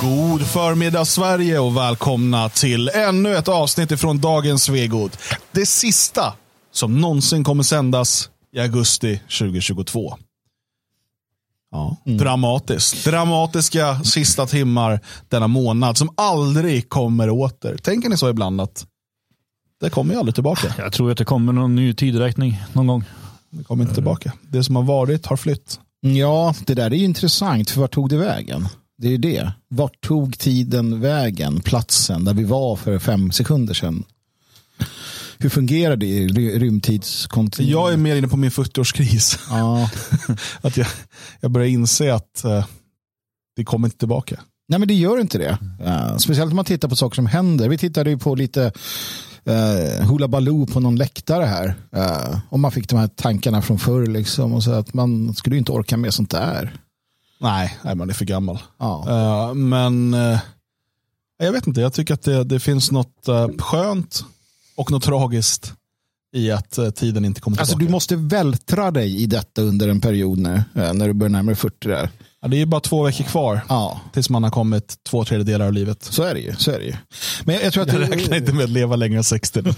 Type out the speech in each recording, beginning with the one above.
God förmiddag Sverige och välkomna till ännu ett avsnitt ifrån dagens Svegot. Det sista som någonsin kommer sändas i augusti 2022. Ja, Dramatiskt. Dramatiska sista timmar denna månad som aldrig kommer åter. Tänker ni så ibland att det kommer ju aldrig tillbaka? Jag tror att det kommer någon ny tidräkning någon gång. Det kommer inte tillbaka. Det som har varit har flytt. Ja, det där är ju intressant. För vart tog det vägen? Det är ju det. Vart tog tiden vägen? Platsen där vi var för fem sekunder sedan. Hur fungerar det i ry- rymdtidskontinuum? Jag är mer inne på min 40-årskris. Ja. att jag, jag börjar inse att eh, det kommer inte tillbaka. Nej, men det gör inte det. Ja, speciellt om man tittar på saker som händer. Vi tittade ju på lite uh, Hula Baloo på någon läktare här. Uh, och man fick de här tankarna från förr. Liksom, och så att man skulle inte orka med sånt där. Nej, nej man är för gammal. Ja. Eh, men eh, jag vet inte, jag tycker att det, det finns något uh, skönt och något tragiskt i att tiden inte kommer Alltså, tillbaka. du måste vältra dig i detta under en period nu. när du börjar närma dig 40 där. ja, det är ju bara två veckor kvar Ja, tills man har kommit två tredjedelar av livet. så är det ju. Så är det ju. Men jag, jag tror att Jag det, räknar inte med att leva längre än 60. det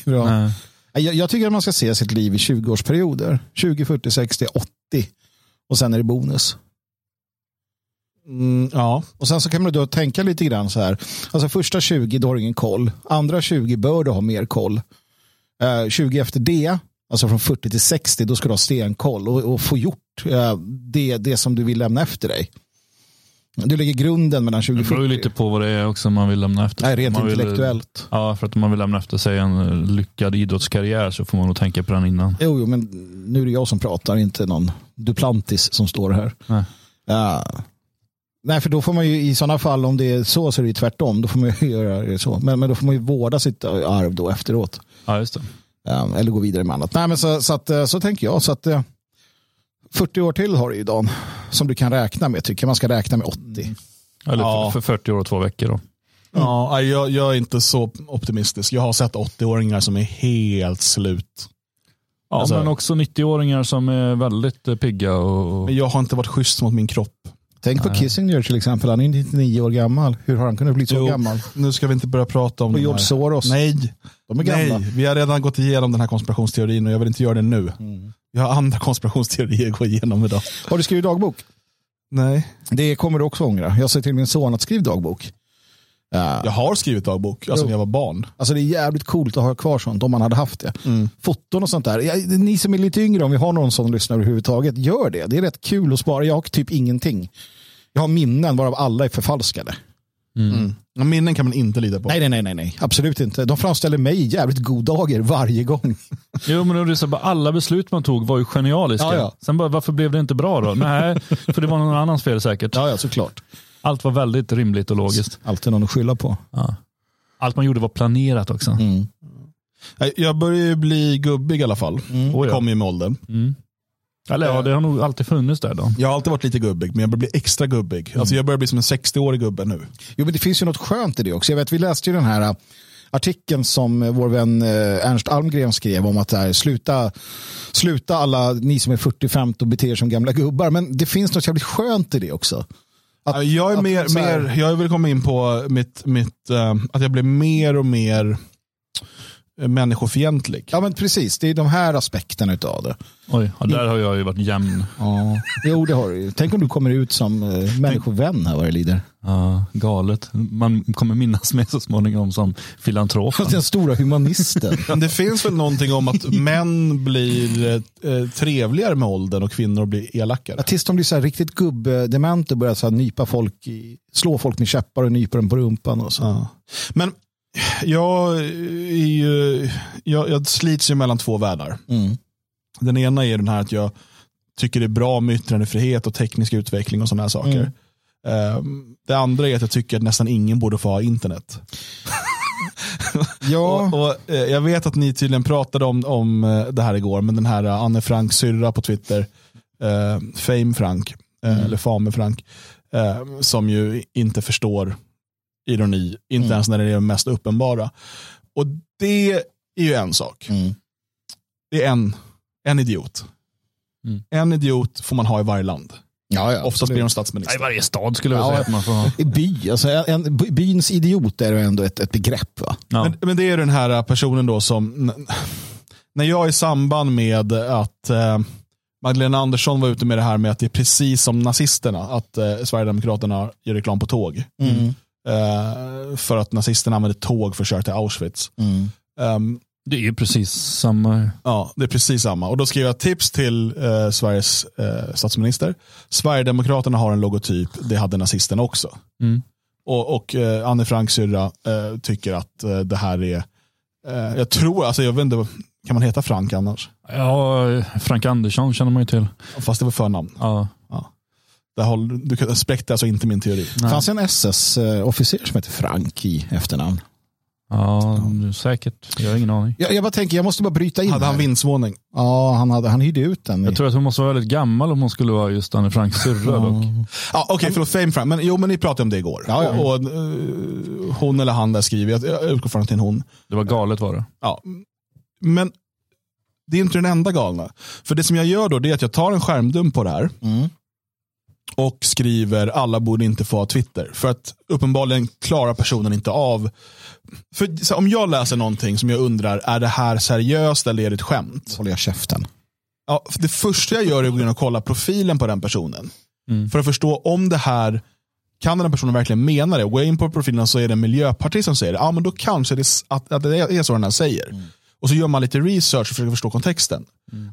är bra. Nej. Jag, jag tycker att man ska se sitt liv i 20-årsperioder. 20, 40, 60, 80. Och sen är det bonus. Mm, ja, Och sen så kan man då tänka lite grann så här. Alltså första 20 då har du ingen koll. Andra 20 bör du ha mer koll. Eh, 20 efter det, alltså från 40 till 60, då ska du ha stenkoll och, och få gjort eh, det, det som du vill lämna efter dig. Du lägger grunden mellan 20 Det och beror ju 40. lite på vad det är också man vill lämna efter Nej, sig. rent man vill, intellektuellt. Ja, för att om man vill lämna efter sig en lyckad idrottskarriär så får man nog tänka på den innan. Jo, jo, men nu är det jag som pratar, inte någon Duplantis som står här. Nej. Ja. Nej, för då får man ju i sådana fall, om det är så, så är det ju tvärtom. Då får man ju göra det så. Men, men då får man ju vårda sitt arv då efteråt. Ja, just det. Ja, eller gå vidare med annat. Nej, men så, så, att, eh, så tänker jag. Så att, eh, 40 år till har du ju Dan, som du kan räkna med. Tycker man ska räkna med 80. Eller Ja. för, för 40 år och två veckor då. ja nej, jag, jag är inte så optimistisk. Jag har sett 80-åringar som är helt slut. Ja, Alltså- men också 90-åringar som är väldigt eh, pigga och... Men jag har inte varit schysst mot min kropp. Tänk på Kissinger till exempel. Han är 99 år gammal. Hur har han kunnat bli så Jo. gammal? Nu ska vi inte börja prata om Och de George. Soros. Nej, De är gamla. Nej, vi har redan gått igenom den här konspirationsteorin och jag vill inte göra det nu. Mm. Vi har andra konspirationsteorier att gå igenom idag. Har du skrivit dagbok? Nej, Det kommer du också ångra. Jag säger till min son att skriv dagbok. Ja. jag har skrivit dagbok, alltså Jo. när jag var barn. Alltså det är jävligt coolt att ha kvar sånt om man hade haft det. Foton och sånt där. Ja, ni som är lite yngre, om vi har någon som lyssnar överhuvudtaget, gör det. Det är rätt kul att spara. Jag har typ ingenting. Jag har minnen varav alla är förfalskade. Ja, Minnen kan man inte lita på. Nej, nej, nej, nej, absolut inte. De framställer mig i jävligt goddagar varje gång. Jo, men det är så, bara, alla beslut man tog var ju genialiska. Ja, ja. Sen bara, varför blev det inte bra då? Nej, för det var någon annans fel säkert. Ja, ja, såklart. Allt var väldigt rimligt och logiskt. Alltid någon att skylla på. Ja. Allt man gjorde var planerat också. Mm. Nej, Jag börjar ju bli gubbig i alla fall. Oh, ja. Kommer ju med åldern. Mm. Eller ja, det har nog alltid funnits där då. Jag har alltid varit lite gubbig, men jag börjar bli extra gubbig. Alltså jag börjar bli som en 60-årig gubbe nu. Jo, men det finns ju något skönt i det också. Jag vet, vi läste ju den här äh, artikeln som äh, vår vän Ernst Almgren skrev om att här, sluta, sluta alla ni som är 45 och beter er som gamla gubbar. Men det finns något jävligt skönt i det också. Att- Ja, jag är mer, mer, jag vill komma in på mitt, mitt, eh, att jag blir mer och mer människofientlig. Ja, men precis. Det är de här aspekterna utav det. Oj, ja, där har jag ju varit jämn. Ja. Jo, det har du ju. Tänk om du kommer ut som äh, människovän här vad det lider. Ja, galet. Man kommer minnas mig så småningom som filantrop. Den stora humanisten. Men det finns väl någonting om att män blir eh, trevligare med åldern och kvinnor blir elakare. Ja, tills de blir så här riktigt gubbdementa och börjar så här nypa folk, i, slå folk med käppar och nypa dem på rumpan. Och så. Ja. Men jag, ju, jag, jag slits ju mellan två världar. Mm. Den ena är den här att jag tycker det är bra med yttrandefrihet och teknisk utveckling och sådana här saker. Ehm, Det andra är att jag tycker att nästan ingen borde få ha internet. Ja, Och, och, eh, jag vet att ni tydligen pratade om, om eh, det här igår, men den här eh, Anne Frank syrra på Twitter, eh, Fame Frank, eh, eller Fame Frank, eh, som ju inte förstår ironi, inte Mm. ens när det är det mest uppenbara. Och det är ju en sak. Mm. Det är en, en idiot. Mm. En idiot får man ha i varje land. Ja, ja, Oftast blir de statsminister. I varje stad skulle jag Ja. säga att man får ha. I by, alltså en, en, byns idiot är ju ändå ett, ett begrepp. Va? Ja. Men, men det är den här personen då som, när jag i samband med att eh, Magdalena Andersson var ute med det här med att det är precis som nazisterna, att eh, Sverigedemokraterna gör reklam på tåg. Mm. Eh, för att nazisterna använde tåg för att köra till Auschwitz. Mm. Ehm, Det är ju precis samma. Ja, det är precis samma. Och då skrev jag tips till eh, Sveriges eh, statsminister. Sverigedemokraterna har en logotyp, det hade nazisterna också. Mm. Och, och eh, Anne Frank syrra eh, tycker att eh, det här är, jag tror, alltså jag vet inte, kan man heta Frank annars? Ja, Frank Andersson känner man ju till. Fast det var förnamn. Ja. Det håller, du kan- spräckte alltså inte min teori. Nej. fanns en SS-officer som heter Frank i efternamn. Ja, säkert. Jag har ingen aning. Jag, jag bara tänker, jag måste bara bryta in Hade han vindsvåning? Ja, han, hade, han hyrde ut den. Jag tror att hon måste vara väldigt gammal om hon skulle vara just Anne Franks syrra. Ja, Okej, förlåt, Fame Frank. Men, jo, men ni pratade om det igår. Ja, ja. Och, och, eh, hon eller han där skriver, jag, jag utgår från att det är en hon. Det var galet var det. Ja. Men det är inte den enda galna. För det som jag gör då det är att jag tar en skärmdump på det här Mm. Och skriver alla borde inte få ha Twitter. För att uppenbarligen klarar personen inte av. För så om jag läser någonting som jag undrar, är det här seriöst eller är det ett skämt? håller jag käften. Ja, det första jag gör är att gå in och kolla profilen på den personen. Mm. För att förstå om det här, kan den här personen verkligen mena det? Går jag in på profilen så är det en miljöpartist som säger det, ja men då kanske det, är- att, att det är så den här säger. Och så gör man lite research och försöker förstå kontexten.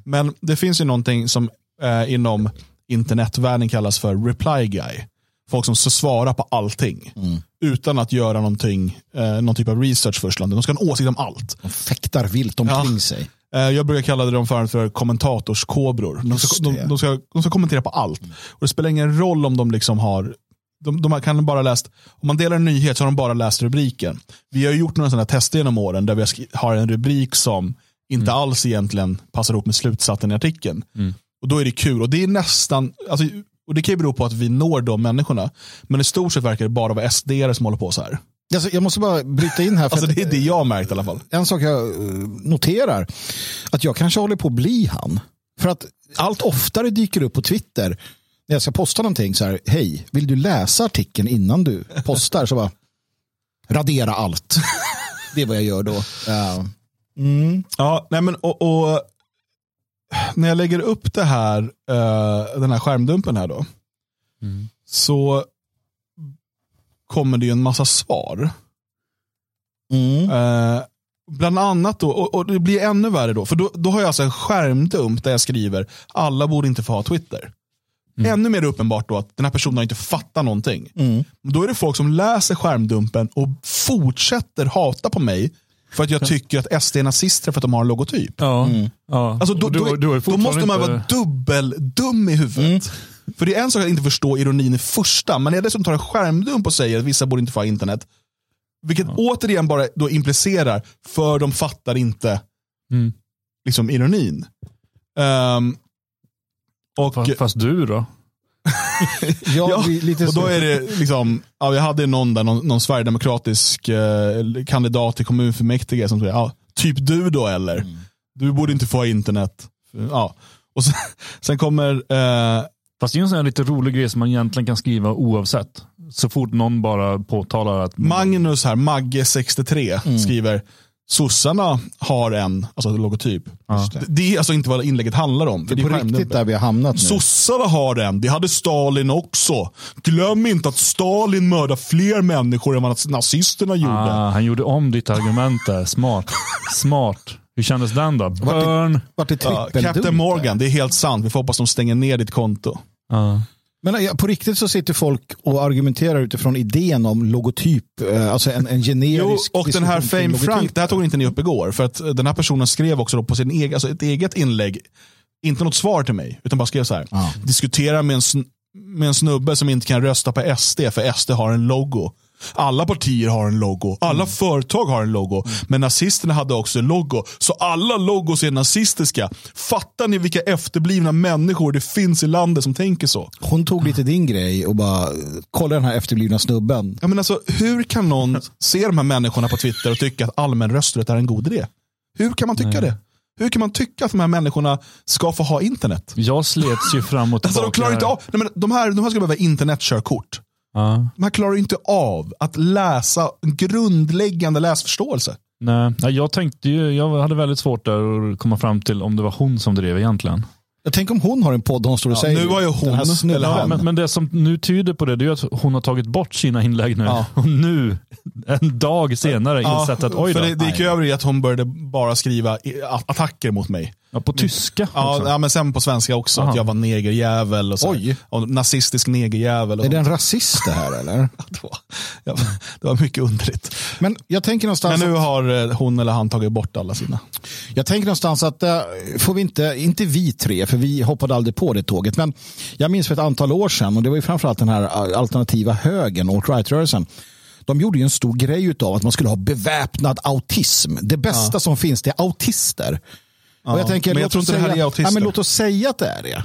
Men det finns ju någonting som eh, inom internetvärlden kallas för reply guy. Folk som ska svara på allting. Utan att göra någonting, eh, någon typ av research först. De ska ha en åsikt om allt. De fäktar vilt omkring Ja. sig. Eh, Jag brukar kalla dem för, för kommentatorskobror. De ska, de, de, ska, de ska kommentera på allt. Och Det spelar ingen roll om de liksom har de, de kan bara läst, om man delar en nyhet så har de bara läst rubriken. Vi har gjort några sådana tester genom åren där vi har, en rubrik som inte alls egentligen passar ihop med slutsatsen i artikeln. Och då är det kul. Och det är nästan, alltså, och det kan ju bero på att vi når de människorna. Men i stort sett verkar det bara vara sd som håller på så här. Alltså, jag måste bara bryta in här. För Alltså det är det jag har märkt i alla fall. En sak jag eh, noterar, att jag kanske håller på att bli han. För att allt oftare dyker upp på Twitter, när jag ska posta någonting så här, hej, vill du läsa artikeln innan du postar? Så bara, radera allt. Det är vad jag gör då. Ja. Mm. Ja, nej men och, och när jag lägger upp det här, eh, den här skärmdumpen här då, så kommer det ju en massa svar. Mm. Eh, bland annat då, och, och det blir ännu värre då, för då, då har jag alltså en skärmdump där jag skriver alla borde inte få ha Twitter. Ännu mer uppenbart då att den här personen inte fattar någonting. Mm. Då är det folk som läser skärmdumpen och fortsätter hata på mig för att jag tycker att SD är nazister för att de har en logotyp. Ja. ja. Alltså då, då, då fortfarande måste man inte- vara dubbeldum i huvudet. För det är en sak att inte förstå ironin i första, men när jag dessutom tar en skärmdump och säger att vissa borde inte få ha internet, vilket återigen bara då implicerar, för de fattar inte Mm. liksom ironin. Ehm, och, Fast, fast du då? Ja, Ja, och då är det liksom, ja, vi hade någon där, någon, någon sverigedemokratisk eh, kandidat till kommunfullmäktige som säger, ja, typ du då eller? Mm. Du borde inte få internet. Ja. Och sen, sen kommer, eh, Fast det är en sån här lite rolig grej som man egentligen kan skriva oavsett. Så fort någon bara påtalar att... Magnus här, Magge63, Mm. skriver Sossarna har en, alltså logotyp. Ja. Det, det är alltså inte vad inlägget handlar om. För det är på skärmdumpen. riktigt där vi har hamnat nu. Sossarna har den, det hade Stalin också. Glöm inte att Stalin mördade fler människor än vad nazisterna gjorde. Ah, han gjorde om ditt argument där. Smart. Smart. Hur kändes den då? Burn. Vart det Ja, trippeldump Captain där? Morgan, det är helt sant. Vi får hoppas de stänger ner ditt konto. Ja. Men på riktigt så sitter folk och argumenterar utifrån idén om logotyp, eh, alltså en, en Jo, generisk och den här Fame Frank, det här tog inte ni upp igår. För att eh, den här personen skrev också på sin egen, alltså ett eget inlägg, inte något svar till mig, utan bara skrev så här. Ja. Diskutera med en, med en snubbe som inte kan rösta på SD, för SD har en logo. Alla partier har en logo, alla Mm. företag har en logo, men nazisterna hade också en logo. Så alla logos är nazistiska. Fattar ni vilka efterblivna människor det finns i landet som tänker så? Hon tog lite din grej och bara, kolla den här efterblivna snubben. Ja, men alltså, hur kan någon se de här människorna på Twitter och tycka att allmän rösträtt är en god idé? Hur kan man tycka det? Hur kan man tycka att de här människorna ska få ha internet? Jag slets ju fram och Alltså, tillbaka. de klarar inte av, nej, men de, här, de här ska behöva internetkörkort. Ja. Här klarar inte av att läsa grundläggande läsförståelse. Nej, jag tänkte ju, jag hade väldigt svårt där att komma fram till om det var hon som drev egentligen. Jag tänker om hon har en podd hon står och säger nu var ju den här hon, eller han. Men, men det som nu tyder på det, det är att hon har tagit bort sina inlägg nu. Ja. Och nu, en dag senare, insett att oj då. för det, det gick ju över i att hon började bara skriva attacker mot mig. Ja, på tyska Ja, ja, men sen på svenska också. Aha. Att jag var negerjävel och, så. Oj. och nazistisk negerjävel. Och Är det en rasist det här eller? det, var, ja, det var mycket underligt. Men jag tänker någonstans, Men nu att, har eh, hon eller han tagit bort alla sina. jag tänker någonstans att äh, får vi inte, inte vi tre, för vi hoppade aldrig på det tåget, men jag minns för ett antal år sedan och det var ju framförallt den här äh, alternativa högern, alt-right-rörelsen. De gjorde ju en stor grej av att man skulle ha beväpnad autism. Det bästa som finns det är autister. Och jag tänker, men jag låt tror oss inte det här säga- är autister. Ja, men låt oss säga att det är det.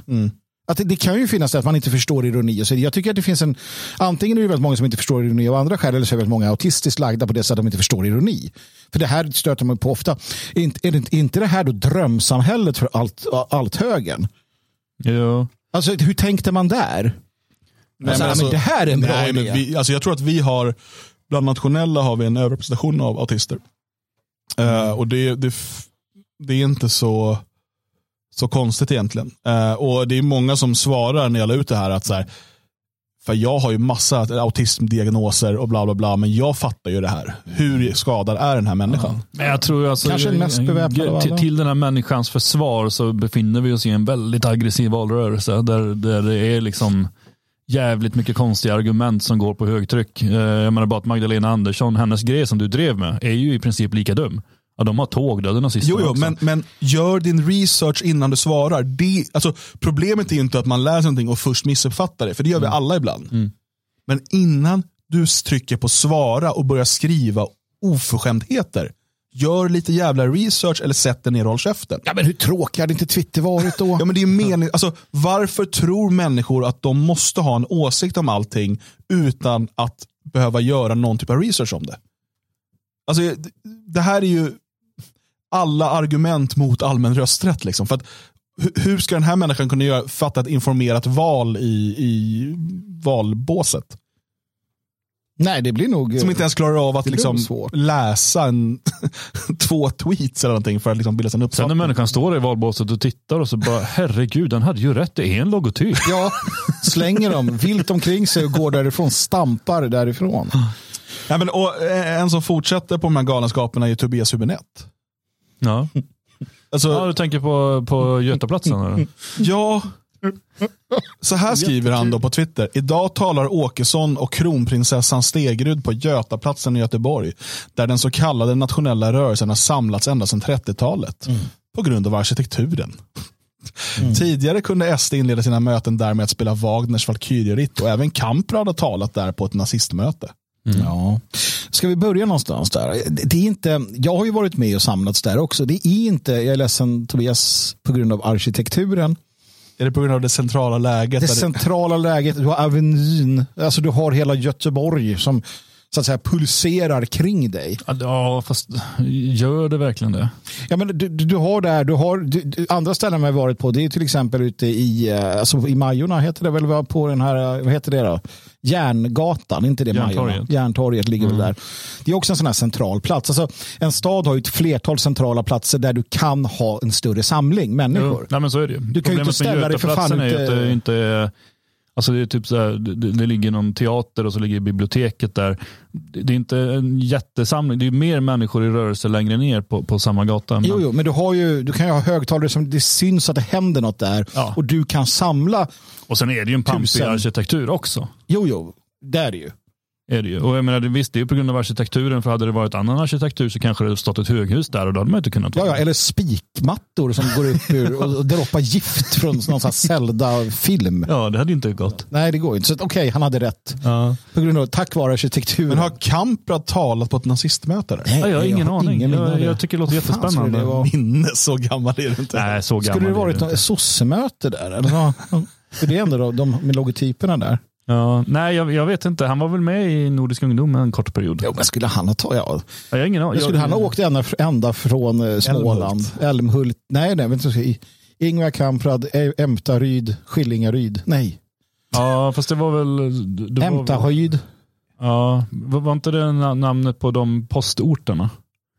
Att det, det kan ju finnas det att man inte förstår ironi. Och så. Jag tycker att det finns en, antingen är det väldigt många som inte förstår ironi av andra skäl eller så är det väldigt många autistiskt lagda på det sättet att de inte förstår ironi. För det här stöter man på ofta. Är inte, är det, är inte det här då drömsamhället för allt, allt högen? Ja. Alltså hur tänkte man där? Alltså, ja, men det här är en bra nej, men idé. vi, alltså Jag tror att vi har, bland nationella har vi en överrepresentation av autister. Eh, och det, det, det är inte så, så konstigt egentligen. Eh, och det är många som svarar när jag la ut det här att så här, för jag har ju massa autismdiagnoser och bla bla bla, men jag fattar ju det här. Hur skadad är den här människan? Men jag tror alltså, Kanske den mest beväpnade till, till den här människans försvar så befinner vi oss i en väldigt aggressiv valrörelse där, där det är liksom jävligt mycket konstiga argument som går på högtryck. Eh, Jag menar bara att Magdalena Andersson, hennes grej som du drev med, är ju i princip lika dum. Ja, de har tågdöden nazisterna Jo, jo också. men, men gör din research innan du svarar. Det, alltså, problemet är ju inte att man läser någonting och först missuppfattar det, för det gör vi alla ibland. Men innan du trycker på svara och börjar skriva oförskämdheter, gör lite jävla research eller sätt dig ner och håll käften. Ja, men hur tråkig hade inte Twitter varit då? Ja, men det är mening, alltså, varför tror människor att de måste ha en åsikt om allting utan att behöva göra någon typ av research om det? Alltså, det här är ju alla argument mot allmän rösträtt. Liksom. För att, hu- hur ska den här människan kunna göra, fatta ett informerat val i, i valbåset? Nej, det blir nog... Som inte ens klarar av att liksom, läsa en, två tweets eller någonting för att liksom bilda sig en Sen när uppfattning. människan står där i valbåset och tittar och så bara, herregud, den hade ju rätt, det är en logotyp. Ja, slänger dem vilt omkring sig och går därifrån, stampar därifrån. Ja, men, och, eh, en som fortsätter på de här galenskaperna är ju Tobias Hübinette. Ja. Alltså, ja, du tänker på, på Götaplatsen? Eller? Ja. Så här skriver han då på Twitter. Idag talar Åkesson och kronprinsessan Stegrud på Götaplatsen i Göteborg. Där den så kallade nationella rörelsen har samlats ända sedan 30-talet. På grund av arkitekturen. Tidigare kunde SD inleda sina möten där med att spela Wagners Valkyrieritt och även Kamprad har talat där på ett nazistmöte. Ja. Ska vi börja någonstans där? Det är inte, jag har ju varit med och samlats där också. Det är inte, jag är ledsen Tobias, på grund av arkitekturen. Är det på grund av det centrala läget? Det centrala läget, du har Avenyn, alltså du har hela Göteborg som så att säga pulserar kring dig. Ja, fast gör det verkligen det? Ja, men du, du, har där, du har du, andra ställen har varit på, det är till exempel ute i, eh, alltså i Majorna heter det väl, på den här, vad heter det då? Järngatan, inte det Järntorget. Majorna? Järntorget ligger väl där. Det är också en sån här central plats. Alltså, en stad har ju ett flertal centrala platser där du kan ha en större samling människor. Nej, men så är det. Du kan ju inte ställa dig för fan är ute- att det inte Alltså det är typ så här, det, det ligger någon teater och så ligger biblioteket där. Det, är inte en jättesamling, det är mer människor i rörelse längre ner på, på samma gata. Men- Jo, jo, men du, har ju, du kan ju ha högtalare som det syns att det händer något där Ja. och du kan samla. Och sen är det ju en pampig Tusen. arkitektur också. Jo, jo, det är det ju. Är det ju. Och jag menar, visst, det är ju på grund av arkitekturen, för hade det varit annan arkitektur så kanske det hade stått ett höghus där och då hade man inte kunnat Ja, ja, eller spikmattor som går upp ur och droppar gift från någon sån Zelda-film. Ja, det hade ju inte gått. Nej, det går ju inte. Så okej, han hade rätt. Ja. På grund av, tack vare arkitekturen. Men har Kamprad talat på ett nazistmöte? Där? Nej, Ja, jag har ingen aning. ingen minne av jag, jag tycker det låter fan jättespännande. det vara? Minne, så gammal är det inte. Nej, så gammal Skulle det varit något sossemöte där? Eller? För det är ändå de, de med logotyperna där. Ja, nej, jag, jag vet inte. Han var väl med i Nordisk ungdom en kort period. Jo, men skulle han ha tagit, ja. Ja, jag har ingen aning. Skulle Jag- han ha åkt ända, ända från eh, Småland, Älmhult, nej, nej, vänta, Ingvar Kamprad, Ämtaryd, Skillingaryd, nej, Ja, fast det var väl... Det var, Ämtarhöjd. ja, var inte det na- namnet på de postorterna?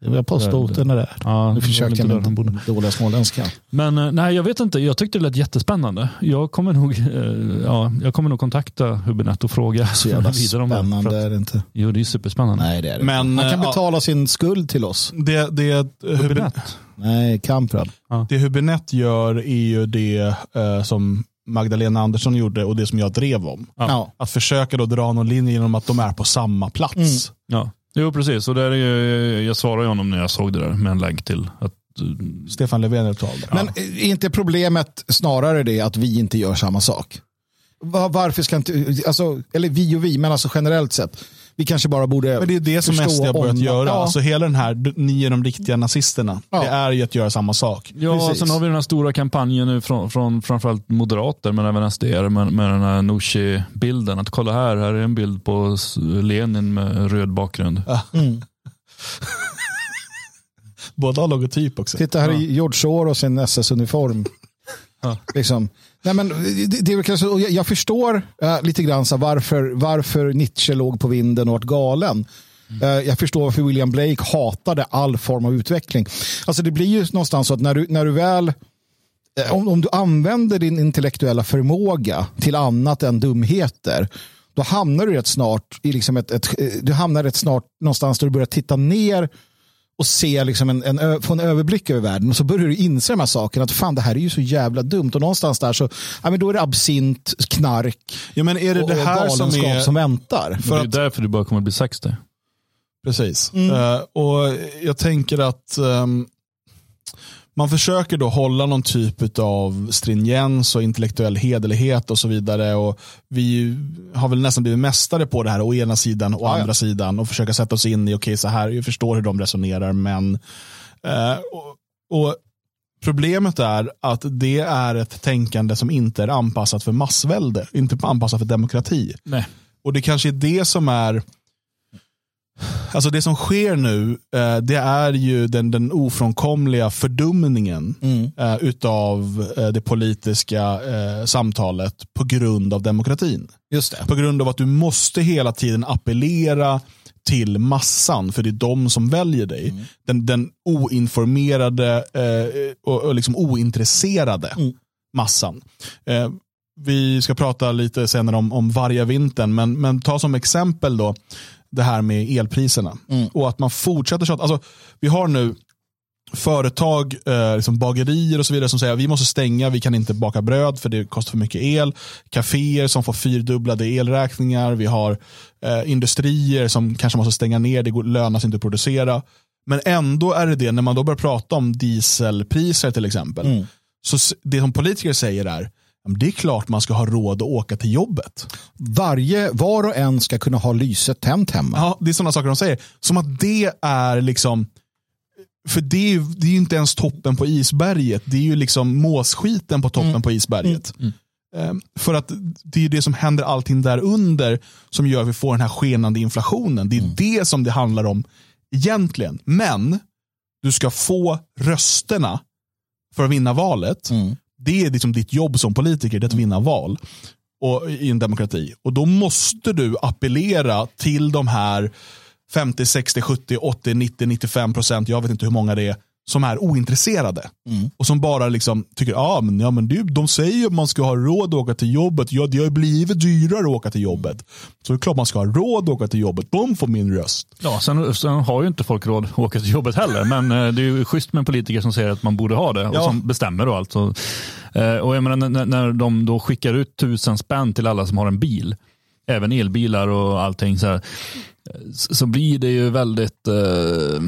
Det var postorten där. Ja, Nu det försökte jag med den dåliga småländska. Men eh, nej, jag vet inte. Jag tyckte det lät jättespännande. Jag kommer nog, eh, ja, jag kommer nog kontakta Hubinett och fråga Så jävla vidare om det. För spännande att, är det inte. jo, det är superspännande. Nej, det är det Men, Han kan eh, betala sin skuld till oss. Det, det, Hubinett? Nej, Kamprad. det Hubinett gör är ju det eh, som Magdalena Andersson gjorde och det som jag drev om. Ja. Ja. Att försöka då dra någon linje genom att de är på samma plats. Mm. Ja. Jo, precis. Och där är ju, jag svarade honom när jag såg det där med en länk till att eh, Stefan Löfven uttalade. Men är inte problemet snarare det att vi inte gör samma sak? Va- Varför ska inte, alltså, eller vi och vi, men alltså generellt sett. Vi kanske bara borde Men det är det som SD har börjat om- göra. Ja. Alltså hela den här, ni är de riktiga nazisterna. Ja. Det är ju att göra samma sak. Ja, Precis. sen har vi den här stora kampanjen nu från, från framförallt moderater men även SD med, med den här Nooshi-bilden. Att kolla här, här är en bild på Lenin med röd bakgrund. Mm. Båda har logotyp också. Titta här i George Soros sin SS-uniform. Ja. Liksom. Nej, men det, det är kanske, jag, jag förstår eh, lite grann så varför, varför Nietzsche låg på vinden och vart galen. Eh, jag förstår varför William Blake hatade all form av utveckling. Alltså det blir ju någonstans så att när du, när du väl eh, om, om du använder din intellektuella förmåga till annat än dumheter då hamnar du rätt snart i liksom ett, ett, du hamnar rätt snart någonstans där du börjar titta ner och se liksom en, en, få en överblick över världen och så börjar du inse de här sakerna att fan det här är ju så jävla dumt och någonstans där så ja, men då är det absint, knark Ja, men är det och, det och här som galenskap är... som väntar. För det är att- därför du bara kommer bli 60. Precis. Eh, och jag tänker att ehm, man försöker då hålla någon typ av stringens och intellektuell hederlighet och så vidare. Och vi har väl nästan blivit mästare på det här, å ena sidan och Ja, ja. andra sidan. Och försöka sätta oss in i, okej så här, jag förstår hur de resonerar, men eh, och, och Problemet är att det är ett tänkande som inte är anpassat för massvälde, inte anpassat för demokrati. Nej. Och det kanske är det som är Alltså det som sker nu, eh, det är ju den, den ofrånkomliga fördumningen Mm. eh, utav eh, det politiska samtalet på grund av demokratin. Just det. På grund av att du måste hela tiden appellera till massan, för det är de som väljer dig. Mm. Den, den oinformerade och, liksom ointresserade Mm. massan. Vi ska prata lite senare om, om varje vintern, men, men ta som exempel då det här med elpriserna. Mm. Och att man fortsätter tjata. Alltså, vi har nu företag, eh, liksom bagerier och så vidare som säger att vi måste stänga, vi kan inte baka bröd för det kostar för mycket el. Caféer som får fyrdubblade elräkningar. Vi har eh, industrier som kanske måste stänga ner, det går, lönar sig inte att producera. Men ändå är det det, när man då börjar prata om dieselpriser till exempel, Mm. så det som politiker säger är, "Ja, men det är klart man ska ha råd att åka till jobbet. Varje, var och en ska kunna ha lyset tänt hemma. Ja, det är sådana saker de säger. Som att det är liksom, för det är, det är ju inte ens toppen på isberget. Det är ju liksom måsskiten på toppen på isberget. Ehm, För att det är ju det som händer allting där under som gör att vi får den här skenande inflationen. Det är det som det handlar om egentligen. Men du ska få rösterna för att vinna valet. Mm. Det är liksom ditt jobb som politiker, det är att vinna val och, i en demokrati. Och då måste du appellera till de här 50, 60, 70, 80, 90, 95 procent, jag vet inte hur många det är, som är ointresserade. Mm. Och som bara liksom tycker, ja men, ja, men det, de säger ju att man ska ha råd att åka till jobbet. Ja, det har blivit dyrare att åka till jobbet. Så det är klart man ska ha råd att åka till jobbet. De får min röst. Ja, sen, sen har ju inte folk råd att åka till jobbet heller, men eh, det är ju schysst med politiker som säger att man borde ha det och Ja. som bestämmer och allt. Så, eh, och jag menar, när, när de då skickar ut tusen spänn till alla som har en bil, även elbilar och allting, så, här, eh, så så blir det ju väldigt, eh,